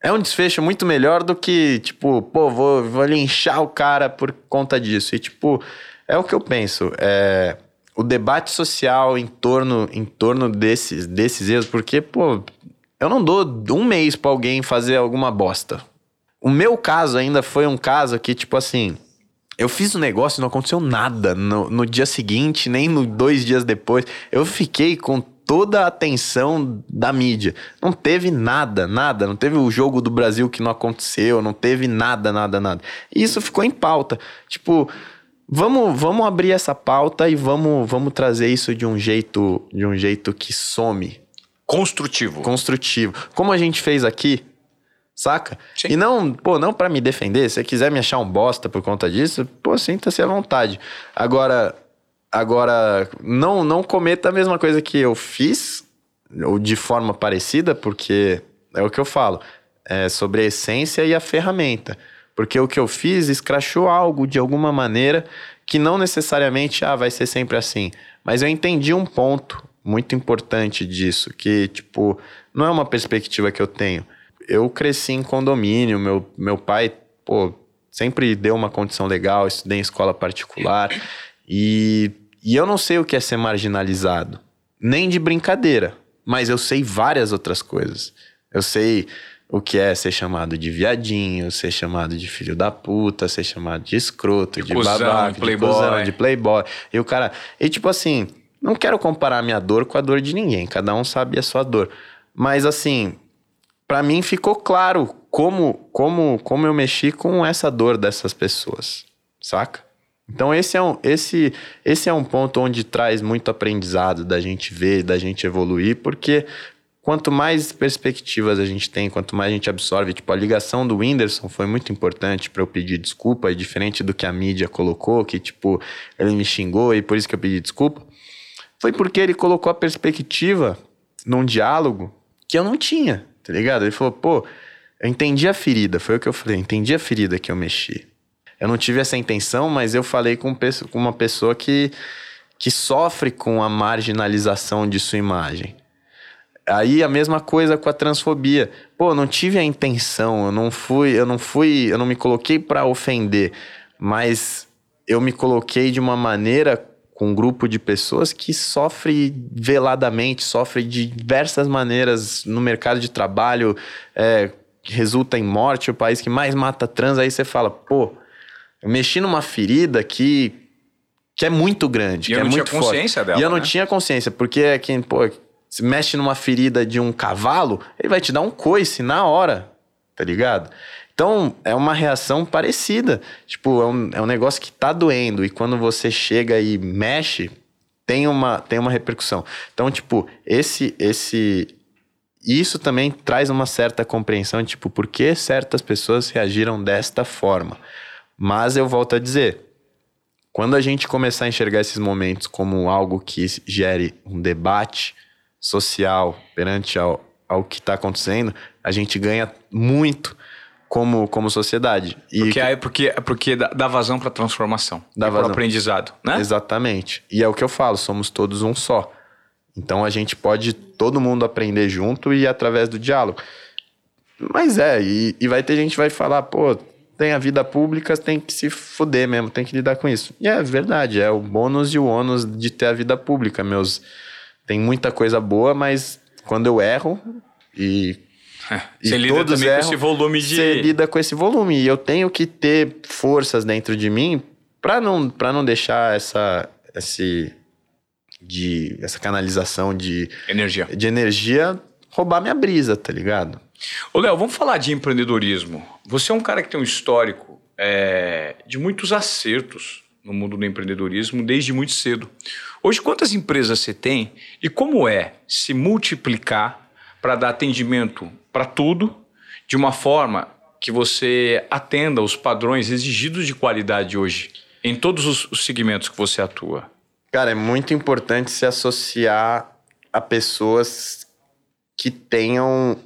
É um desfecho muito melhor do que, tipo, pô, vou, vou linchar o cara por conta disso. E, tipo, é o que eu penso. É, o debate social em torno, em torno desses, desses erros, porque, pô, eu não dou um mês para alguém fazer alguma bosta. O meu caso ainda foi um caso que, tipo assim, eu fiz o um negócio e não aconteceu nada no, no dia seguinte, nem no dois dias depois. Eu fiquei com toda a atenção da mídia. Não teve nada, nada. Não teve o jogo do Brasil que não aconteceu, não teve nada, nada, nada. E isso ficou em pauta. Tipo, vamos, vamos abrir essa pauta e vamos, vamos trazer isso de um jeito, de um jeito que some. Construtivo. Construtivo. Como a gente fez aqui, Saca? Sim. E não, pô, não para me defender. Se você quiser me achar um bosta por conta disso, pô, sinta-se à vontade. Agora, agora não não cometa a mesma coisa que eu fiz ou de forma parecida, porque é o que eu falo, é sobre a essência e a ferramenta. Porque o que eu fiz escrachou algo de alguma maneira que não necessariamente ah, vai ser sempre assim. Mas eu entendi um ponto muito importante disso, que tipo, não é uma perspectiva que eu tenho eu cresci em condomínio, meu, meu pai, pô, sempre deu uma condição legal, estudei em escola particular e, e eu não sei o que é ser marginalizado, nem de brincadeira, mas eu sei várias outras coisas. Eu sei o que é ser chamado de viadinho, ser chamado de filho da puta, ser chamado de escroto, de, de cuzão, babaca, de playboy. de cuzão, de playboy. E o cara, e tipo assim, não quero comparar minha dor com a dor de ninguém, cada um sabe a sua dor. Mas assim, para mim ficou claro como, como, como eu mexi com essa dor dessas pessoas, saca? Então esse é, um, esse, esse é um ponto onde traz muito aprendizado da gente ver, da gente evoluir, porque quanto mais perspectivas a gente tem, quanto mais a gente absorve, tipo, a ligação do Whindersson foi muito importante para eu pedir desculpa, e diferente do que a mídia colocou, que, tipo, ele me xingou e por isso que eu pedi desculpa, foi porque ele colocou a perspectiva num diálogo que eu não tinha tá ligado? Ele falou, pô, eu entendi a ferida, foi o que eu falei, entendi a ferida que eu mexi. Eu não tive essa intenção, mas eu falei com, uma pessoa que, que sofre com a marginalização de sua imagem. Aí a mesma coisa com a transfobia. Pô, não tive a intenção, eu não fui, eu não fui, eu não me coloquei para ofender, mas eu me coloquei de uma maneira com um grupo de pessoas que sofre veladamente, sofre de diversas maneiras no mercado de trabalho, é, resulta em morte, o país que mais mata trans, aí você fala, pô, eu mexi numa ferida que, que é muito grande, e que eu é não muito tinha consciência forte. dela. E eu não né? tinha consciência, porque é quem, pô, se mexe numa ferida de um cavalo, ele vai te dar um coice na hora, tá ligado? Então, é uma reação parecida. Tipo, é um, é um negócio que tá doendo. E quando você chega e mexe, tem uma, tem uma repercussão. Então, tipo, esse, esse, isso também traz uma certa compreensão, tipo, por que certas pessoas reagiram desta forma. Mas eu volto a dizer, quando a gente começar a enxergar esses momentos como algo que gere um debate social perante ao, ao que está acontecendo, a gente ganha muito como, como sociedade. E porque, aí, porque, porque dá vazão para transformação, dá para aprendizado, né? Exatamente. E é o que eu falo, somos todos um só. Então a gente pode todo mundo aprender junto e através do diálogo. Mas é, e, e vai ter gente que vai falar, pô, tem a vida pública, tem que se fuder mesmo, tem que lidar com isso. E é verdade, é o bônus e o ônus de ter a vida pública. Meus tem muita coisa boa, mas quando eu erro e você lida também erram, com esse volume de. Você lida com esse volume. E eu tenho que ter forças dentro de mim para não, pra não deixar essa, esse, de, essa canalização de energia. de energia roubar minha brisa, tá ligado? Ô, Léo, vamos falar de empreendedorismo. Você é um cara que tem um histórico é, de muitos acertos no mundo do empreendedorismo desde muito cedo. Hoje, quantas empresas você tem e como é se multiplicar para dar atendimento para tudo, de uma forma que você atenda os padrões exigidos de qualidade hoje, em todos os segmentos que você atua? Cara, é muito importante se associar a pessoas que tenham,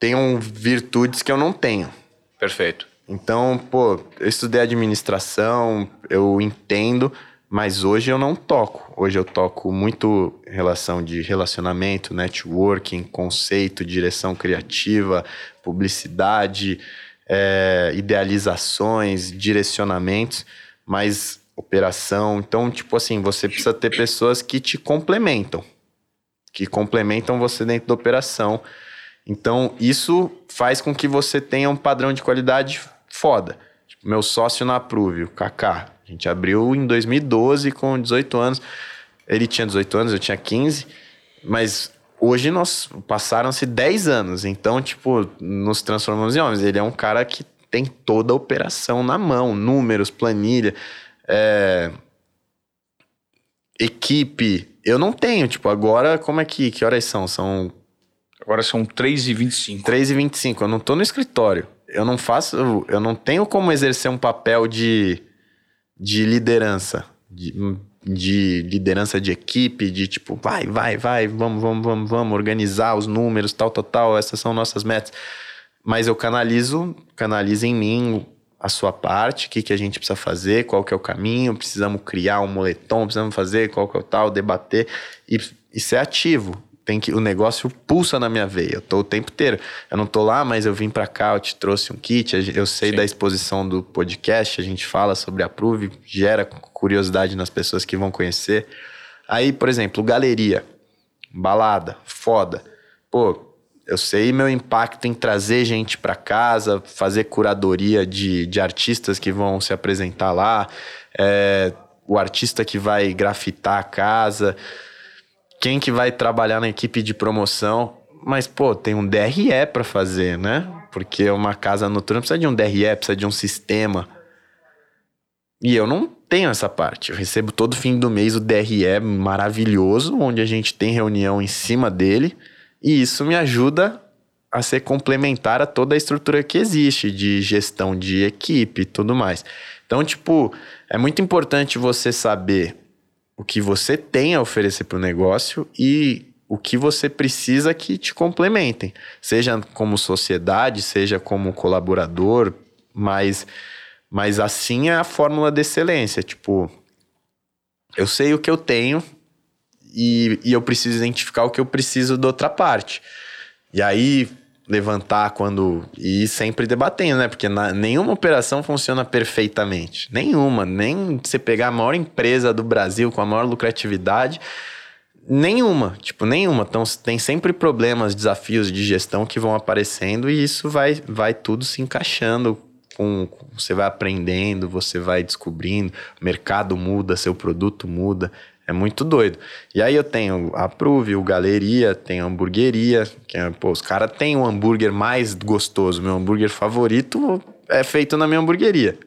tenham virtudes que eu não tenho. Perfeito. Então, pô, eu estudei administração, eu entendo, mas hoje eu não toco. Hoje eu toco muito relação de relacionamento, networking, conceito, direção criativa, publicidade, é, idealizações, direcionamentos, mas operação. Então, tipo assim, você precisa ter pessoas que te complementam, que complementam você dentro da operação. Então, isso faz com que você tenha um padrão de qualidade foda. Tipo, meu sócio na Approve, o Kaká, a gente abriu em 2012 com 18 anos. Ele tinha 18 anos, eu tinha 15. Mas hoje nós passaram-se 10 anos. Então, tipo, nos transformamos em homens. Ele é um cara que tem toda a operação na mão, números, planilha, é... equipe. Eu não tenho, tipo, agora como é que que horas são? São Agora são 3h25. 3h25. Eu não tô no escritório. Eu não faço. Eu não tenho como exercer um papel de de liderança, de, de liderança de equipe, de tipo, vai, vai, vai, vamos, vamos, vamos, vamos, organizar os números, tal, tal, tal, essas são nossas metas. Mas eu canalizo, canalizo em mim a sua parte, o que, que a gente precisa fazer, qual que é o caminho, precisamos criar um moletom, precisamos fazer, qual que é o tal, debater e, e ser ativo tem que o negócio pulsa na minha veia. Eu tô o tempo inteiro. Eu não tô lá, mas eu vim para cá, eu te trouxe um kit, eu sei Sim. da exposição do podcast, a gente fala sobre a Prove, gera curiosidade nas pessoas que vão conhecer. Aí, por exemplo, galeria, balada, foda. Pô, eu sei meu impacto em trazer gente para casa, fazer curadoria de, de artistas que vão se apresentar lá, é, o artista que vai grafitar a casa quem que vai trabalhar na equipe de promoção. Mas, pô, tem um DRE para fazer, né? Porque uma casa noturna precisa de um DRE, precisa de um sistema. E eu não tenho essa parte. Eu recebo todo fim do mês o DRE maravilhoso, onde a gente tem reunião em cima dele. E isso me ajuda a ser complementar a toda a estrutura que existe de gestão de equipe e tudo mais. Então, tipo, é muito importante você saber o que você tem a oferecer para o negócio e o que você precisa que te complementem, seja como sociedade, seja como colaborador, mas, mas assim é a fórmula de excelência. Tipo, eu sei o que eu tenho e, e eu preciso identificar o que eu preciso da outra parte. E aí levantar quando. E sempre debatendo, né? Porque na, nenhuma operação funciona perfeitamente. Nenhuma. Nem você pegar a maior empresa do Brasil com a maior lucratividade. Nenhuma, tipo, nenhuma. Então tem sempre problemas, desafios de gestão que vão aparecendo e isso vai, vai tudo se encaixando. Com, você vai aprendendo, você vai descobrindo, o mercado muda, seu produto muda. É muito doido. E aí eu tenho a Prove, o Galeria, tem a hamburgueria, que é, pô, os caras têm um hambúrguer mais gostoso. Meu hambúrguer favorito é feito na minha hamburgueria.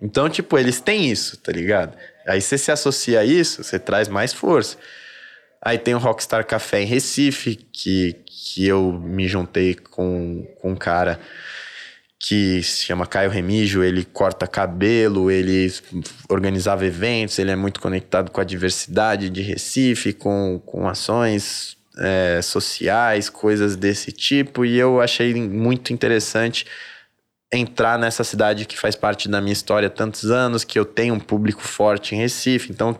Então, tipo, eles têm isso, tá ligado? Aí você se associa a isso, você traz mais força. Aí tem o Rockstar Café em Recife, que, que eu me juntei com, com um cara que se chama Caio Remígio, ele corta cabelo, ele organizava eventos, ele é muito conectado com a diversidade de Recife, com, com ações é, sociais, coisas desse tipo, e eu achei muito interessante entrar nessa cidade que faz parte da minha história há tantos anos, que eu tenho um público forte em Recife, então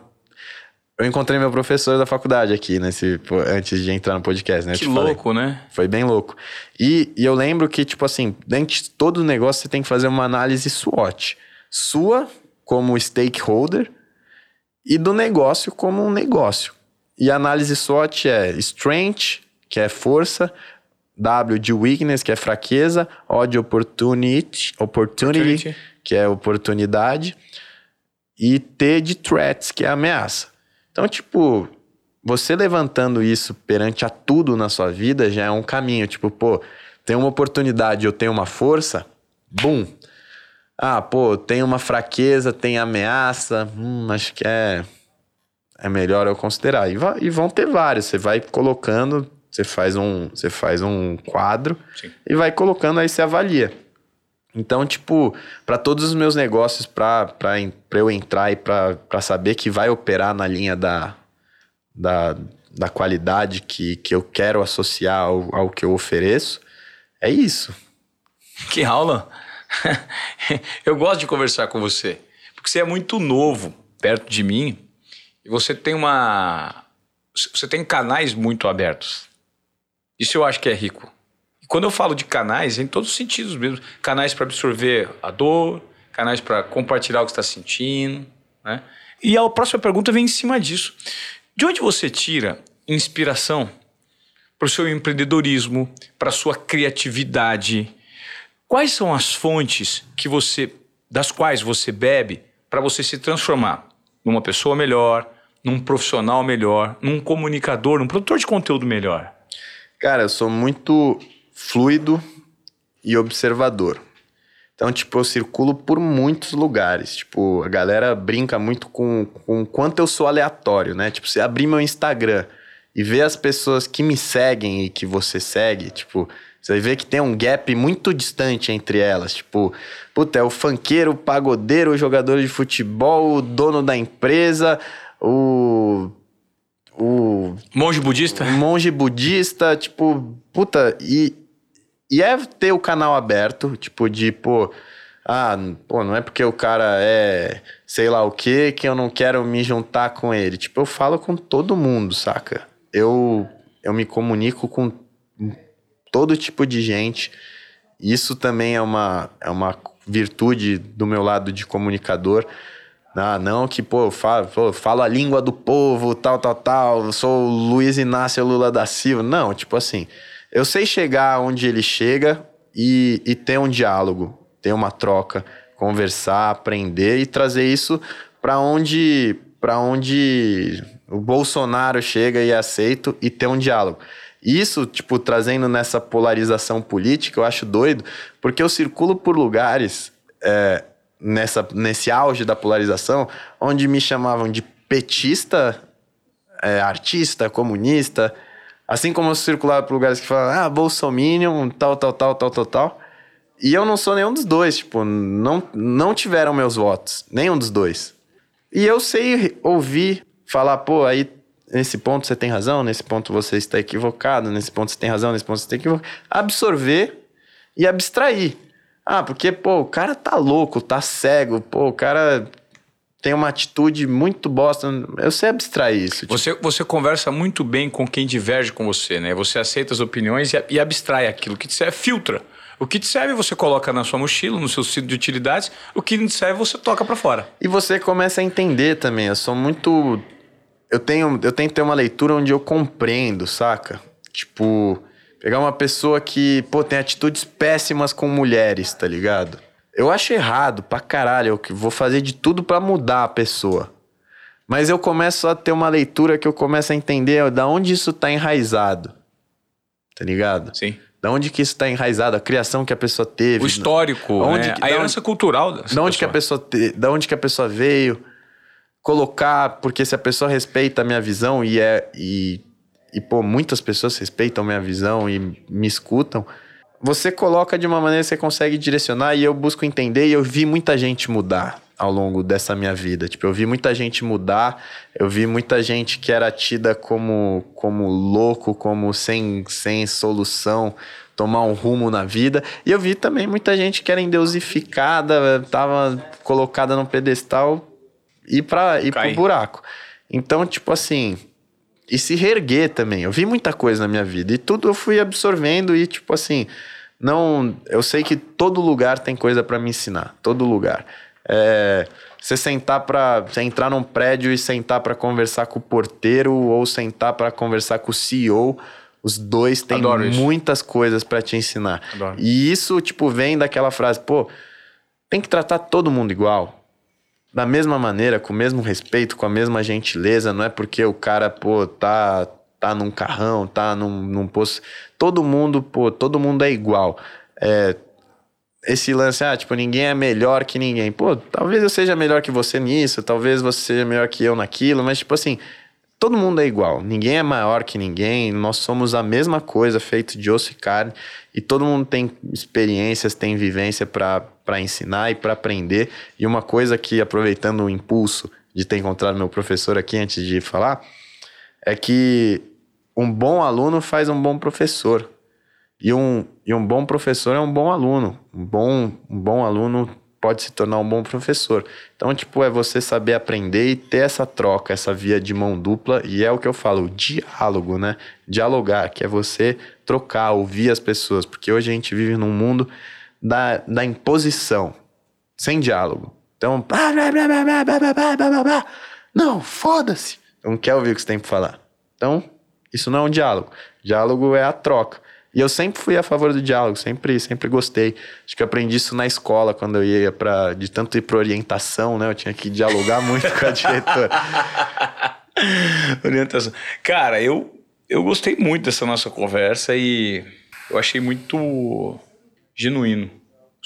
eu encontrei meu professor da faculdade aqui, nesse, antes de entrar no podcast, né? Que louco, falei. né? Foi bem louco. E, e eu lembro que, tipo assim, dentro de todo negócio, você tem que fazer uma análise SWOT. Sua, como stakeholder, e do negócio como um negócio. E a análise SWOT é strength, que é força, W de weakness, que é fraqueza, O de opportunity, opportunity, opportunity. que é oportunidade, e T de threats, que é ameaça. Então, tipo, você levantando isso perante a tudo na sua vida já é um caminho. Tipo, pô, tem uma oportunidade, eu tenho uma força, bum. Ah, pô, tem uma fraqueza, tem ameaça, hum, acho que é, é melhor eu considerar. E, e vão ter vários, você vai colocando, você faz um, você faz um quadro Sim. e vai colocando, aí você avalia. Então, tipo, para todos os meus negócios, para eu entrar e para saber que vai operar na linha da, da, da qualidade que, que eu quero associar ao, ao que eu ofereço, é isso. Que aula! eu gosto de conversar com você, porque você é muito novo perto de mim e você tem uma. Você tem canais muito abertos. Isso eu acho que é rico quando eu falo de canais, é em todos os sentidos mesmo. Canais para absorver a dor, canais para compartilhar o que está sentindo. Né? E a próxima pergunta vem em cima disso. De onde você tira inspiração para o seu empreendedorismo, para a sua criatividade? Quais são as fontes que você, das quais você bebe para você se transformar numa pessoa melhor, num profissional melhor, num comunicador, num produtor de conteúdo melhor? Cara, eu sou muito fluido e observador. Então, tipo, eu circulo por muitos lugares. Tipo, a galera brinca muito com, com quanto eu sou aleatório, né? Tipo, você abrir meu Instagram e ver as pessoas que me seguem e que você segue, tipo, você ver que tem um gap muito distante entre elas. Tipo, puta, é o funkeiro, o pagodeiro, o jogador de futebol, o dono da empresa, o. O. Monge budista? O monge budista, tipo, puta, e e é ter o canal aberto, tipo, de, pô, ah, pô, não é porque o cara é sei lá o que que eu não quero me juntar com ele. Tipo, eu falo com todo mundo, saca? Eu, eu me comunico com todo tipo de gente. Isso também é uma, é uma virtude do meu lado de comunicador. Ah, não que, pô, eu falo, pô, eu falo a língua do povo, tal, tal, tal, eu sou o Luiz Inácio Lula da Silva. Não, tipo assim, eu sei chegar onde ele chega e, e ter um diálogo, ter uma troca, conversar, aprender e trazer isso para onde, para onde o Bolsonaro chega e é aceito e ter um diálogo. Isso, tipo, trazendo nessa polarização política, eu acho doido, porque eu circulo por lugares é, nessa, nesse auge da polarização, onde me chamavam de petista, é, artista, comunista, Assim como eu circulava por lugares que falam, ah, Bolsominion, tal, tal, tal, tal, tal, tal. E eu não sou nenhum dos dois, tipo, não, não tiveram meus votos, nenhum dos dois. E eu sei ouvir, falar, pô, aí nesse ponto você tem razão, nesse ponto você está equivocado, nesse ponto você tem razão, nesse ponto você está equivocado. Absorver e abstrair. Ah, porque, pô, o cara tá louco, tá cego, pô, o cara tem uma atitude muito bosta. Eu sei abstrair isso. Tipo. Você, você conversa muito bem com quem diverge com você, né? Você aceita as opiniões e, e abstrai aquilo. O que te serve, filtra. O que te serve você coloca na sua mochila, no seu cinto de utilidades. O que não te serve você toca para fora. E você começa a entender também. Eu sou muito... Eu tenho, eu tenho que ter uma leitura onde eu compreendo, saca? Tipo, pegar uma pessoa que, pô, tem atitudes péssimas com mulheres, tá ligado? Eu acho errado pra caralho. Eu vou fazer de tudo para mudar a pessoa. Mas eu começo a ter uma leitura que eu começo a entender da onde isso está enraizado. Tá ligado? Sim. Da onde que isso está enraizado, a criação que a pessoa teve. O histórico, né? que- a herança cultural Da onde, que a pessoa. pessoa te, da onde que a pessoa veio, colocar, porque se a pessoa respeita a minha visão e é e, e pô, muitas pessoas respeitam minha visão e me escutam, você coloca de uma maneira que você consegue direcionar e eu busco entender e eu vi muita gente mudar ao longo dessa minha vida. Tipo, eu vi muita gente mudar, eu vi muita gente que era tida como como louco, como sem sem solução, tomar um rumo na vida. E eu vi também muita gente que era endeusificada, tava colocada num pedestal e para ir pro buraco. Então, tipo assim, e se reerguer também. Eu vi muita coisa na minha vida e tudo eu fui absorvendo e tipo assim, não, eu sei que todo lugar tem coisa pra me ensinar, todo lugar. É, você sentar para você entrar num prédio e sentar pra conversar com o porteiro ou sentar pra conversar com o CEO, os dois têm Adoro isso. muitas coisas pra te ensinar. Adoro. E isso tipo vem daquela frase, pô, tem que tratar todo mundo igual da mesma maneira, com o mesmo respeito, com a mesma gentileza, não é porque o cara, pô, tá, tá num carrão, tá num, num posto. Todo mundo, pô, todo mundo é igual. É, esse lance, ah, tipo, ninguém é melhor que ninguém. Pô, talvez eu seja melhor que você nisso, talvez você seja melhor que eu naquilo, mas, tipo assim, todo mundo é igual. Ninguém é maior que ninguém, nós somos a mesma coisa, feito de osso e carne, e todo mundo tem experiências, tem vivência para ensinar e para aprender. E uma coisa que, aproveitando o impulso de ter encontrado meu professor aqui antes de falar, é que um bom aluno faz um bom professor. E um, e um bom professor é um bom aluno. Um bom, um bom aluno pode se tornar um bom professor. Então, tipo, é você saber aprender e ter essa troca, essa via de mão dupla. E é o que eu falo, diálogo, né? Dialogar, que é você trocar, ouvir as pessoas. Porque hoje a gente vive num mundo da, da imposição, sem diálogo. Então, blá, blá, blá, blá, blá, blá, blá, blá, blá, não, foda-se. Não quer ouvir o que você tem pra falar. Então, isso não é um diálogo. Diálogo é a troca. E eu sempre fui a favor do diálogo, sempre, sempre gostei. Acho que eu aprendi isso na escola, quando eu ia para de tanto ir para orientação, né? Eu tinha que dialogar muito com a diretora. Orientação. Cara, eu, eu gostei muito dessa nossa conversa e eu achei muito genuíno.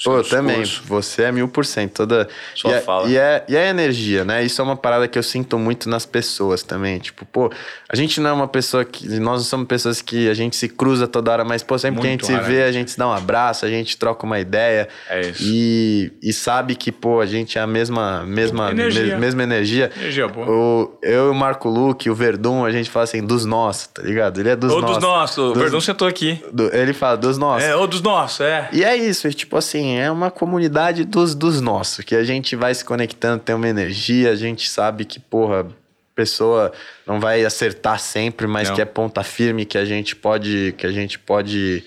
Pô, eu também. discurso. Você é mil por cento. Toda... Sua e, é, fala. E é, e é energia, né? Isso é uma parada que eu sinto muito nas pessoas também. Tipo, pô, a gente não é uma pessoa que. Nós não somos pessoas que a gente se cruza toda hora, mas, pô, sempre que a Muito gente se raramente. vê, a gente se dá um abraço, a gente troca uma ideia. É isso. E, e sabe que, pô, a gente é a mesma, mesma, Energia. me- mesma energia. Energia boa. O, eu e o Marco Luque, o Verdun, a gente fala assim, dos nossos, tá ligado? Ele é dos nossos. dos nossos. O Verdão sentou aqui. do- ele fala dos nossos. É, ô, dos nossos, é. E é isso, é tipo assim, é uma comunidade dos, dos nossos, que a gente vai se conectando, tem uma energia, a gente sabe que, porra, pessoa não vai acertar sempre, mas Não. que é ponta firme, que a gente pode, que a gente pode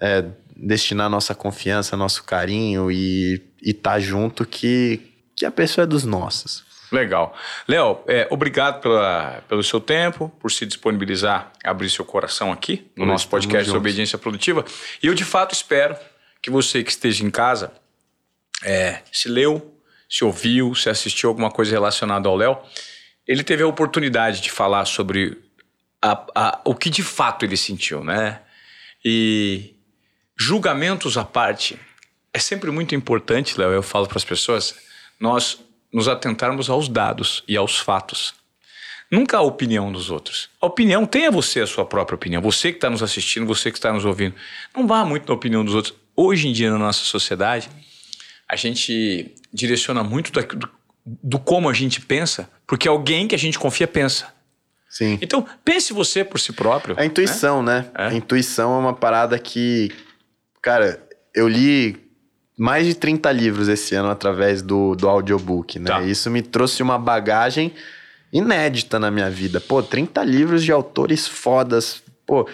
é, destinar nossa confiança, nosso carinho e, e tá junto, que, que a pessoa é dos nossos. Legal. Léo, é, obrigado pela, pelo seu tempo, por se disponibilizar, abrir seu coração aqui no Nós nosso podcast obediência produtiva. E eu, de fato, espero que você que esteja em casa é, se leu, se ouviu, se assistiu alguma coisa relacionada ao Léo. Ele teve a oportunidade de falar sobre a- a- o que de fato ele sentiu, né? E julgamentos à parte, é sempre muito importante, Léo, eu falo para as pessoas, nós nos atentarmos aos dados e aos fatos. Nunca a opinião dos outros. A opinião, tenha você a sua própria opinião. Você que está nos assistindo, você que está nos ouvindo. Não vá muito na opinião dos outros. Hoje em dia, na nossa sociedade, a gente direciona muito do, do como a gente pensa, porque alguém que a gente confia pensa. Sim. Então, pense você por si próprio. A intuição, né? É. A intuição é uma parada que. Cara, eu li mais de 30 livros esse ano através do, do audiobook, né? Tá. Isso me trouxe uma bagagem inédita na minha vida. Pô, 30 livros de autores fodas. Pô.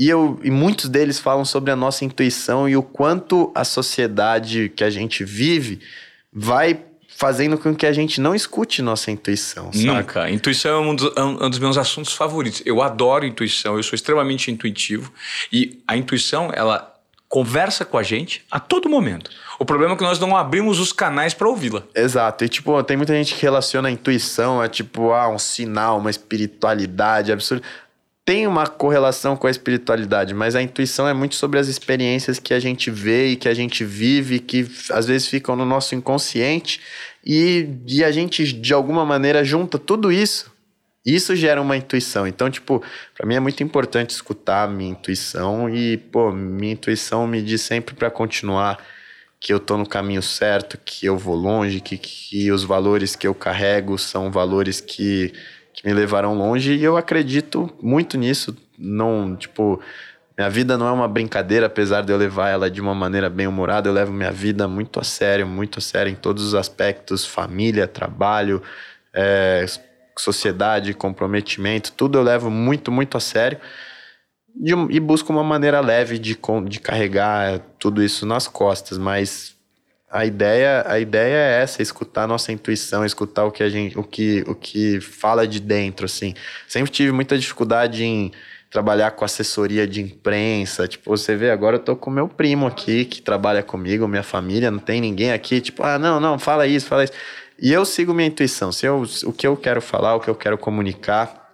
E, eu, e muitos deles falam sobre a nossa intuição e o quanto a sociedade que a gente vive vai fazendo com que a gente não escute nossa intuição, sabe? Nunca. Intuição é um dos, é um dos meus assuntos favoritos. Eu adoro intuição, eu sou extremamente intuitivo. E a intuição, ela conversa com a gente a todo momento. O problema é que nós não abrimos os canais para ouvi-la. Exato. E, tipo, tem muita gente que relaciona a intuição a, tipo, ah, um sinal, uma espiritualidade absurda. Tem uma correlação com a espiritualidade, mas a intuição é muito sobre as experiências que a gente vê e que a gente vive, que às vezes ficam no nosso inconsciente, e, e a gente, de alguma maneira, junta tudo isso isso gera uma intuição. Então, tipo, para mim é muito importante escutar a minha intuição e, pô, minha intuição me diz sempre para continuar que eu tô no caminho certo, que eu vou longe, que, que os valores que eu carrego são valores que, que me levarão longe e eu acredito muito nisso. Não, tipo, minha vida não é uma brincadeira, apesar de eu levar ela de uma maneira bem humorada, eu levo minha vida muito a sério, muito a sério em todos os aspectos, família, trabalho, é, sociedade, comprometimento, tudo eu levo muito, muito a sério. De, e busco uma maneira leve de, de carregar tudo isso nas costas, mas a ideia, a ideia é essa, escutar a nossa intuição, escutar o que a gente, o que, o que fala de dentro, assim. Sempre tive muita dificuldade em trabalhar com assessoria de imprensa, tipo, você vê, agora eu tô com meu primo aqui, que trabalha comigo, minha família, não tem ninguém aqui, tipo, ah, não, não, fala isso, fala isso. E eu sigo minha intuição. Se eu, o que eu quero falar, o que eu quero comunicar,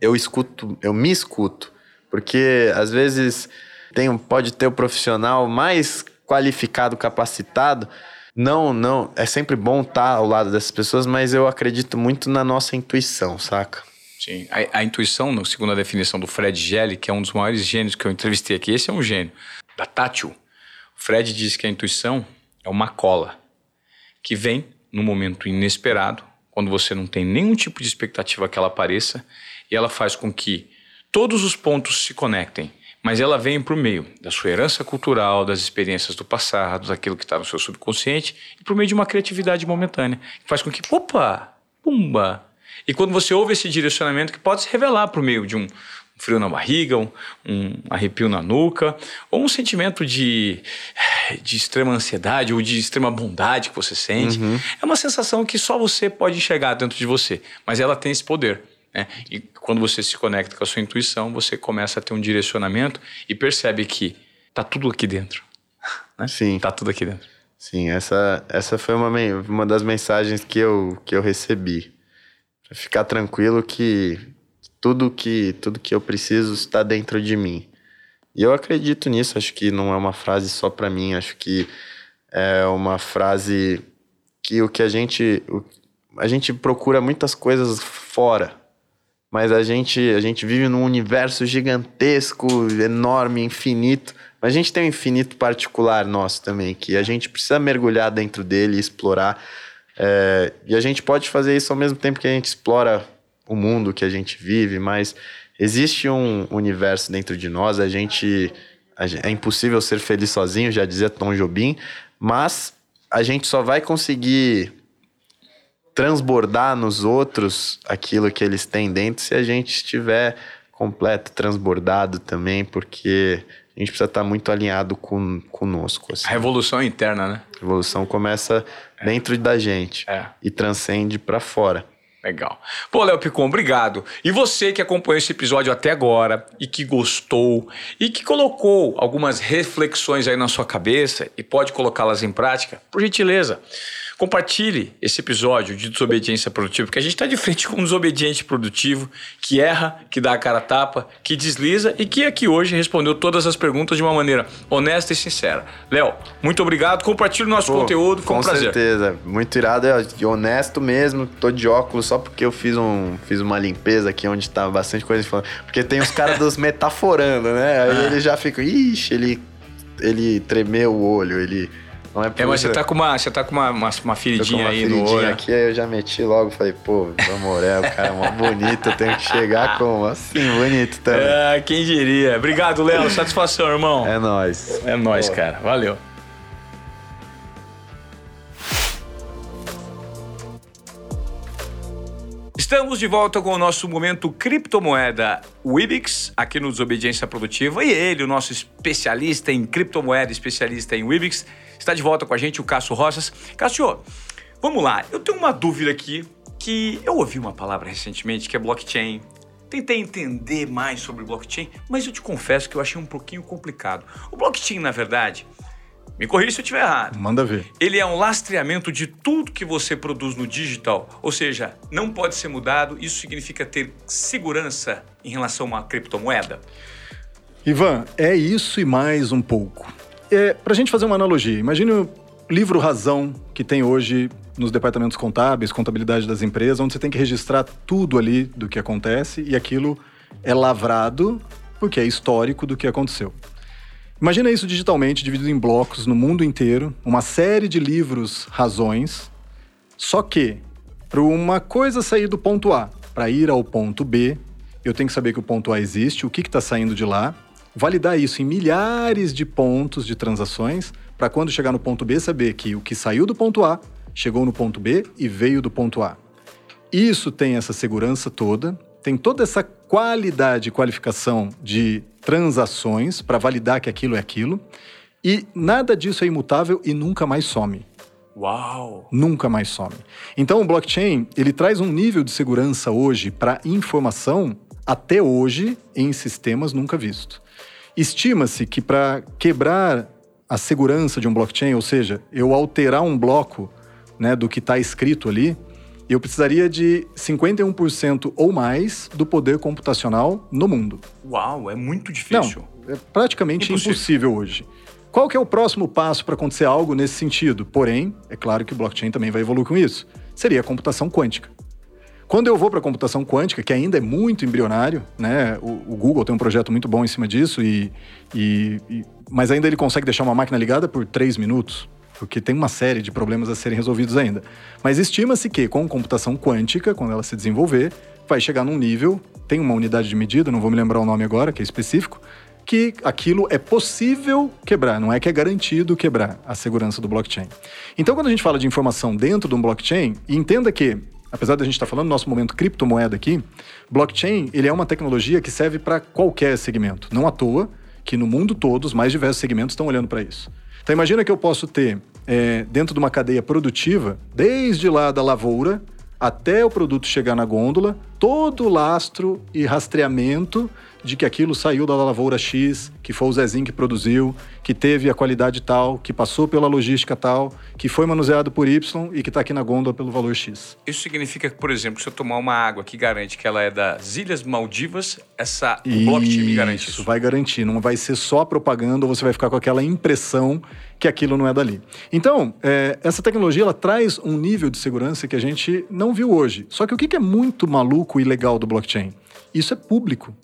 eu escuto, eu me escuto. Porque às vezes tem, pode ter o profissional mais qualificado, capacitado. Não, não, é sempre bom estar ao lado dessas pessoas, mas eu acredito muito na nossa intuição, saca? Sim, a, a intuição, segundo a definição do Fred Gelli, que é um dos maiores gênios que eu entrevistei aqui, esse é um gênio, da Tátil. Fred diz que a intuição é uma cola que vem no momento inesperado, quando você não tem nenhum tipo de expectativa que ela apareça, e ela faz com que todos os pontos se conectem, mas ela vem por meio da sua herança cultural, das experiências do passado, daquilo que está no seu subconsciente, e por meio de uma criatividade momentânea, que faz com que, opa, pumba! E quando você ouve esse direcionamento, que pode se revelar por meio de um, frio na barriga, um, um, arrepio na nuca, ou um sentimento de, de extrema ansiedade ou de extrema bondade que você sente. Uhum. É uma sensação que só você pode enxergar dentro de você, mas ela tem esse poder. Né? E quando você se conecta com a sua intuição, você começa a ter um direcionamento e percebe que tá tudo aqui dentro. Né? Sim. Tá tudo aqui dentro. Sim, essa, essa foi uma, uma das mensagens que eu, que eu recebi. Pra ficar tranquilo que tudo que tudo que eu preciso está dentro de mim. E eu acredito nisso, acho que não é uma frase só para mim, acho que é uma frase que o que a gente o, a gente procura muitas coisas fora, mas a gente a gente vive num universo gigantesco, enorme, infinito. Mas a gente tem um infinito particular nosso também, que a gente precisa mergulhar dentro dele, explorar. É, e a gente pode fazer isso ao mesmo tempo que a gente explora o mundo que a gente vive, mas existe um universo dentro de nós, a gente, a é impossível ser feliz sozinho, já dizia Tom Jobim, mas a gente só vai conseguir transbordar nos outros aquilo que eles têm dentro se a gente estiver completo, transbordado também, porque a gente precisa estar muito alinhado com, conosco. Assim. A revolução interna, né? A revolução começa é. dentro da gente é. e transcende para fora. Legal. Pô, Léo Picon, obrigado. E você que acompanhou esse episódio até agora e que gostou e que colocou algumas reflexões aí na sua cabeça e pode colocá-las em prática, por gentileza, Compartilhe esse episódio de desobediência produtiva, porque a gente está de frente com um desobediente produtivo que erra, que dá a cara a tapa, que desliza e que aqui hoje respondeu todas as perguntas de uma maneira honesta e sincera. Léo, muito obrigado. Compartilhe o nosso Pô, conteúdo, foi um prazer. Com certeza, muito irado é e honesto mesmo. Tô de óculos só porque eu fiz, um, fiz uma limpeza aqui onde tá bastante coisa falando. Porque tem os caras dos metaforando, né? Aí ah. ele já fica, ixi, ele, ele tremeu o olho, ele não é, é mas você tá com uma, você tá com uma, uma, uma feridinha uma aí feridinha no olho. aqui, aí eu já meti logo, falei, pô, Morel, o cara é mó bonito, eu tenho que chegar com assim, bonito também. Ah, quem diria. Obrigado, Léo, satisfação, irmão. É nóis. É nóis, pô. cara. Valeu. Estamos de volta com o nosso momento criptomoeda Wibix, aqui no Desobediência Produtiva. E ele, o nosso especialista em criptomoeda, especialista em Wibix, Está de volta com a gente o Cássio Rosas. Cássio, vamos lá. Eu tenho uma dúvida aqui que eu ouvi uma palavra recentemente que é blockchain. tentei entender mais sobre blockchain, mas eu te confesso que eu achei um pouquinho complicado. O blockchain, na verdade, me corrija se eu estiver errado. Manda ver. Ele é um lastreamento de tudo que você produz no digital, ou seja, não pode ser mudado. Isso significa ter segurança em relação a uma criptomoeda? Ivan, é isso e mais um pouco. É, Para a gente fazer uma analogia, imagine o livro Razão que tem hoje nos departamentos contábeis, contabilidade das empresas, onde você tem que registrar tudo ali do que acontece e aquilo é lavrado porque é histórico do que aconteceu. Imagina isso digitalmente, dividido em blocos no mundo inteiro, uma série de livros razões, só que para uma coisa sair do ponto A para ir ao ponto B, eu tenho que saber que o ponto A existe, o que está saindo de lá, validar isso em milhares de pontos de transações, para quando chegar no ponto B saber que o que saiu do ponto A chegou no ponto B e veio do ponto A. Isso tem essa segurança toda, tem toda essa qualidade e qualificação de transações para validar que aquilo é aquilo, e nada disso é imutável e nunca mais some. Uau! Nunca mais some. Então o blockchain, ele traz um nível de segurança hoje para informação até hoje em sistemas nunca visto. Estima-se que para quebrar a segurança de um blockchain, ou seja, eu alterar um bloco né, do que está escrito ali, eu precisaria de 51% ou mais do poder computacional no mundo. Uau, é muito difícil. Não, é praticamente impossível, impossível hoje. Qual que é o próximo passo para acontecer algo nesse sentido? Porém, é claro que o blockchain também vai evoluir com isso. Seria a computação quântica. Quando eu vou para a computação quântica, que ainda é muito embrionário, né? O, o, Google tem um projeto muito bom em cima disso, e, e, e, mas ainda ele consegue deixar uma máquina ligada por três minutos porque tem uma série de problemas a serem resolvidos ainda. Mas estima-se que com computação quântica, quando ela se desenvolver, vai chegar num nível, tem uma unidade de medida, não vou me lembrar o nome agora, que é específico, que aquilo é possível quebrar, não é que é garantido quebrar a segurança do blockchain. Então, quando a gente fala de informação dentro de um blockchain, entenda que apesar da gente estar falando no nosso momento criptomoeda aqui, blockchain ele é uma tecnologia que serve para qualquer segmento. Não à toa que no mundo todo os mais diversos segmentos estão olhando para isso. Então imagina que eu posso ter é, dentro de uma cadeia produtiva, desde lá da lavoura até o produto chegar na gôndola, todo o lastro e rastreamento de que aquilo saiu da lavoura X, que foi o Zezinho que produziu, que teve a qualidade tal, que passou pela logística tal, que foi manuseado por Y e que está aqui na gôndola pelo valor X. Isso significa que, por exemplo, se eu tomar uma água que garante que ela é das Ilhas Maldivas, essa o blockchain me garante isso? Isso vai garantir, não vai ser só propaganda ou você vai ficar com aquela impressão que aquilo não é dali. Então, é, essa tecnologia ela traz um nível de segurança que a gente não viu hoje. Só que o que é muito maluco legal do blockchain? Isso é público.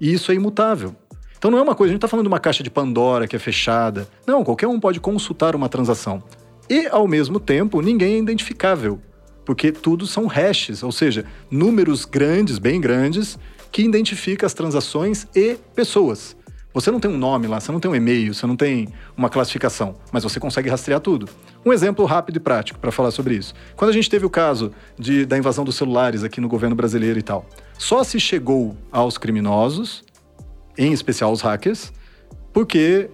E isso é imutável. Então não é uma coisa, a gente está falando de uma caixa de Pandora que é fechada. Não, qualquer um pode consultar uma transação. E, ao mesmo tempo, ninguém é identificável, porque tudo são hashes, ou seja, números grandes, bem grandes, que identificam as transações e pessoas. Você não tem um nome lá, você não tem um e-mail, você não tem uma classificação, mas você consegue rastrear tudo. Um exemplo rápido e prático para falar sobre isso. Quando a gente teve o caso de, da invasão dos celulares aqui no governo brasileiro e tal, só se chegou aos criminosos, em especial os hackers, porque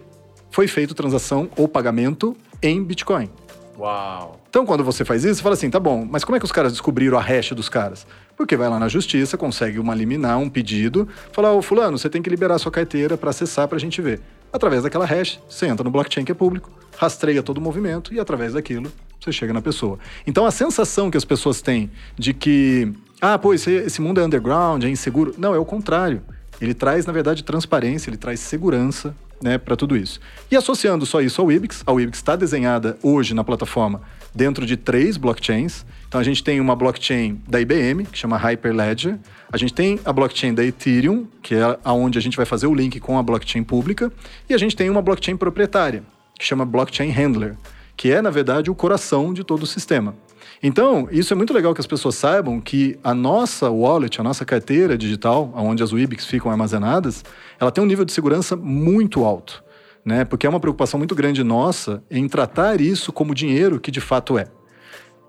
foi feito transação ou pagamento em Bitcoin. Uau! Então, quando você faz isso, você fala assim: tá bom, mas como é que os caras descobriram a hash dos caras? Porque vai lá na justiça, consegue uma liminar, um pedido, fala: ô, Fulano, você tem que liberar sua carteira para acessar para a gente ver. Através daquela hash, você entra no blockchain que é público, rastreia todo o movimento e através daquilo você chega na pessoa. Então, a sensação que as pessoas têm de que, ah, pô, esse, esse mundo é underground, é inseguro. Não, é o contrário. Ele traz, na verdade, transparência, ele traz segurança né, para tudo isso. E associando só isso ao Ibix, a Ibix está desenhada hoje na plataforma dentro de três blockchains. Então a gente tem uma blockchain da IBM, que chama Hyperledger. A gente tem a blockchain da Ethereum, que é aonde a gente vai fazer o link com a blockchain pública. E a gente tem uma blockchain proprietária, que chama Blockchain Handler, que é, na verdade, o coração de todo o sistema. Então, isso é muito legal que as pessoas saibam que a nossa wallet, a nossa carteira digital, onde as Wibix ficam armazenadas, ela tem um nível de segurança muito alto, né? Porque é uma preocupação muito grande nossa em tratar isso como dinheiro que de fato é.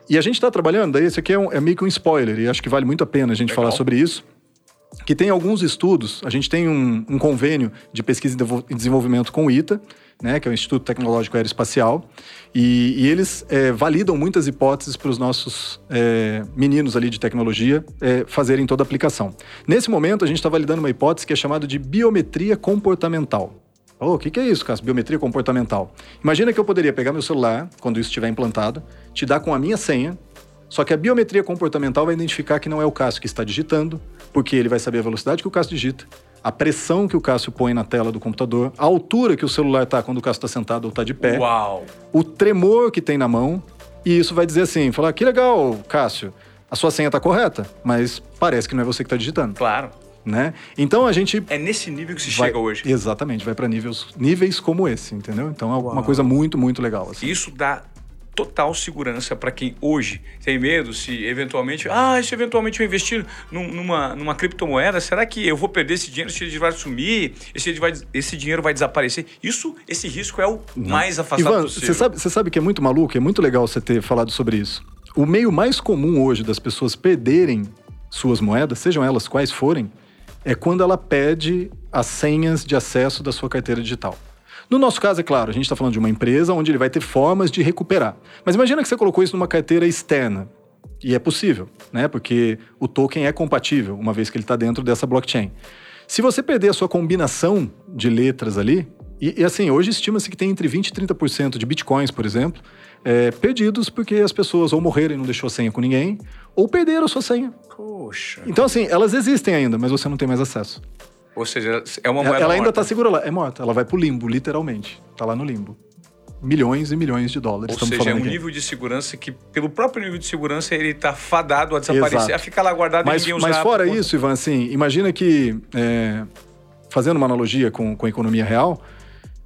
E a gente está trabalhando, esse aqui é, um, é, meio que um spoiler, e acho que vale muito a pena a gente legal. falar sobre isso. que tem alguns estudos, a gente tem um, um convênio de pesquisa e desenvolvimento com o ITA, né, que é o Instituto Tecnológico Aeroespacial, e, e eles é, validam muitas hipóteses para os nossos é, meninos ali de tecnologia é, fazerem toda a aplicação. Nesse momento, a gente está validando uma hipótese que é chamada de biometria comportamental. Oh, o que, que é isso, Cássio? Biometria comportamental. Imagina que eu poderia pegar meu celular, quando isso estiver implantado, te dar com a minha senha, só que a biometria comportamental vai identificar que não é o Cássio que está digitando, porque ele vai saber a velocidade que o Cássio digita, a pressão que o Cássio põe na tela do computador, a altura que o celular está quando o Cássio está sentado ou está de pé, Uau. o tremor que tem na mão, e isso vai dizer assim, falar, que legal, Cássio, a sua senha está correta, mas parece que não é você que está digitando. Claro. Né? Então a gente. É nesse nível que se vai, chega hoje. Exatamente, vai para níveis, níveis como esse, entendeu? Então é Uau. uma coisa muito, muito legal. Assim. Isso dá total segurança para quem hoje tem medo se eventualmente, ah, se eventualmente eu investir numa, numa criptomoeda, será que eu vou perder esse dinheiro, esse dinheiro vai sumir, esse, vai, esse dinheiro vai desaparecer? Isso, esse risco é o Não. mais afastado Ivan, possível. Você sabe, você sabe que é muito maluco, é muito legal você ter falado sobre isso. O meio mais comum hoje das pessoas perderem suas moedas, sejam elas quais forem, é quando ela pede as senhas de acesso da sua carteira digital. No nosso caso, é claro, a gente está falando de uma empresa onde ele vai ter formas de recuperar. Mas imagina que você colocou isso numa carteira externa. E é possível, né? Porque o token é compatível, uma vez que ele está dentro dessa blockchain. Se você perder a sua combinação de letras ali, e, e assim, hoje estima-se que tem entre 20% e 30% de bitcoins, por exemplo, é, perdidos porque as pessoas ou morreram e não deixou a senha com ninguém, ou perderam a sua senha. Poxa. Então, assim, elas existem ainda, mas você não tem mais acesso. Ou seja, é uma moeda Ela ainda está segura lá, é morta. Ela vai pro limbo, literalmente. Tá lá no limbo. Milhões e milhões de dólares. Ou seja, é um aqui. nível de segurança que, pelo próprio nível de segurança, ele está fadado a desaparecer, Exato. a ficar lá guardado mas, e ninguém usar. Mas fora isso, Ivan, assim, imagina que, é, fazendo uma analogia com, com a economia real,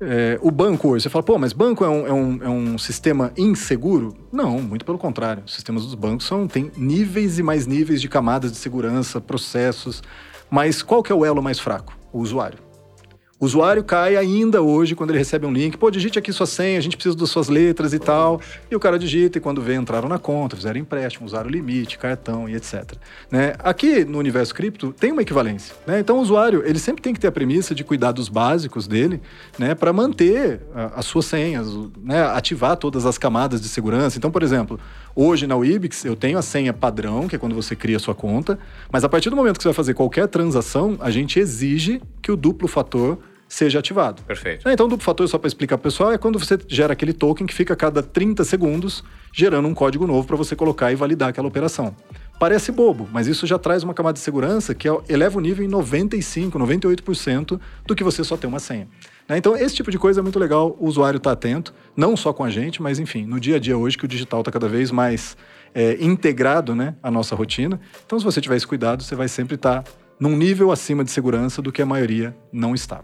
é, o banco hoje, você fala, pô, mas banco é um, é, um, é um sistema inseguro? Não, muito pelo contrário. Os sistemas dos bancos são, têm níveis e mais níveis de camadas de segurança, processos. Mas qual que é o elo mais fraco? O usuário. O usuário cai ainda hoje quando ele recebe um link. Pô, digite aqui sua senha, a gente precisa das suas letras e tal. E o cara digita e quando vê, entraram na conta, fizeram empréstimo, usaram limite, cartão e etc. Né? Aqui no universo cripto tem uma equivalência. Né? Então o usuário ele sempre tem que ter a premissa de cuidar dos básicos dele né? para manter as suas senhas, né? ativar todas as camadas de segurança. Então, por exemplo, hoje na Wibix eu tenho a senha padrão, que é quando você cria a sua conta, mas a partir do momento que você vai fazer qualquer transação, a gente exige que o duplo fator seja ativado. Perfeito. É, então, duplo fator, só para explicar para o pessoal, é quando você gera aquele token que fica a cada 30 segundos gerando um código novo para você colocar e validar aquela operação. Parece bobo, mas isso já traz uma camada de segurança que eleva o nível em 95%, 98% do que você só ter uma senha. Né? Então, esse tipo de coisa é muito legal o usuário estar tá atento, não só com a gente, mas enfim, no dia a dia hoje que o digital está cada vez mais é, integrado né, à nossa rotina. Então, se você tiver esse cuidado, você vai sempre estar tá num nível acima de segurança do que a maioria não está.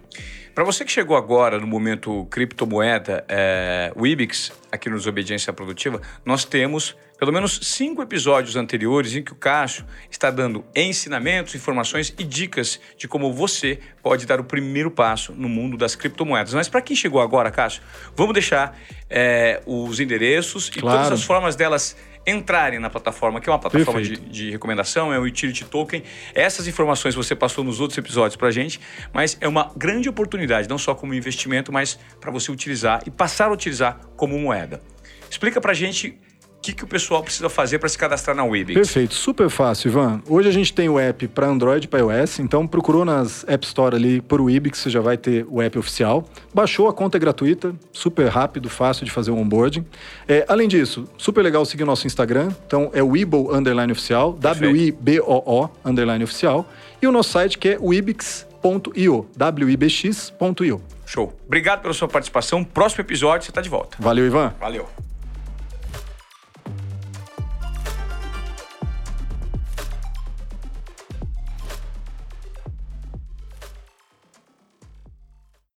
Para você que chegou agora no momento criptomoeda, é, o IBIX, aqui no Desobediência Produtiva, nós temos pelo menos cinco episódios anteriores em que o Cássio está dando ensinamentos, informações e dicas de como você pode dar o primeiro passo no mundo das criptomoedas. Mas para quem chegou agora, Cássio, vamos deixar é, os endereços claro. e todas as formas delas entrarem na plataforma, que é uma plataforma de, de, recomendação, é o Utility Token. Essas informações você passou nos outros episódios para gente, mas é uma grande oportunidade, não só como investimento, mas para você utilizar e passar a utilizar como moeda. Explica para gente que, que o pessoal precisa fazer para se cadastrar na Webix? Perfeito, super fácil, Ivan. Hoje a gente tem o app para Android e para iOS, então procurou nas App Store ali por Webix, você já vai ter o app oficial. Baixou, a conta é gratuita, super rápido, fácil de fazer o onboarding. É, além disso, super legal seguir o nosso Instagram, então é Weibo underline oficial, W-I-B-O-O underline oficial, e o nosso site que é wibix.io, W-I-B-X.io. Show. Obrigado pela sua participação. Próximo episódio você está de volta. Valeu, Ivan. Valeu.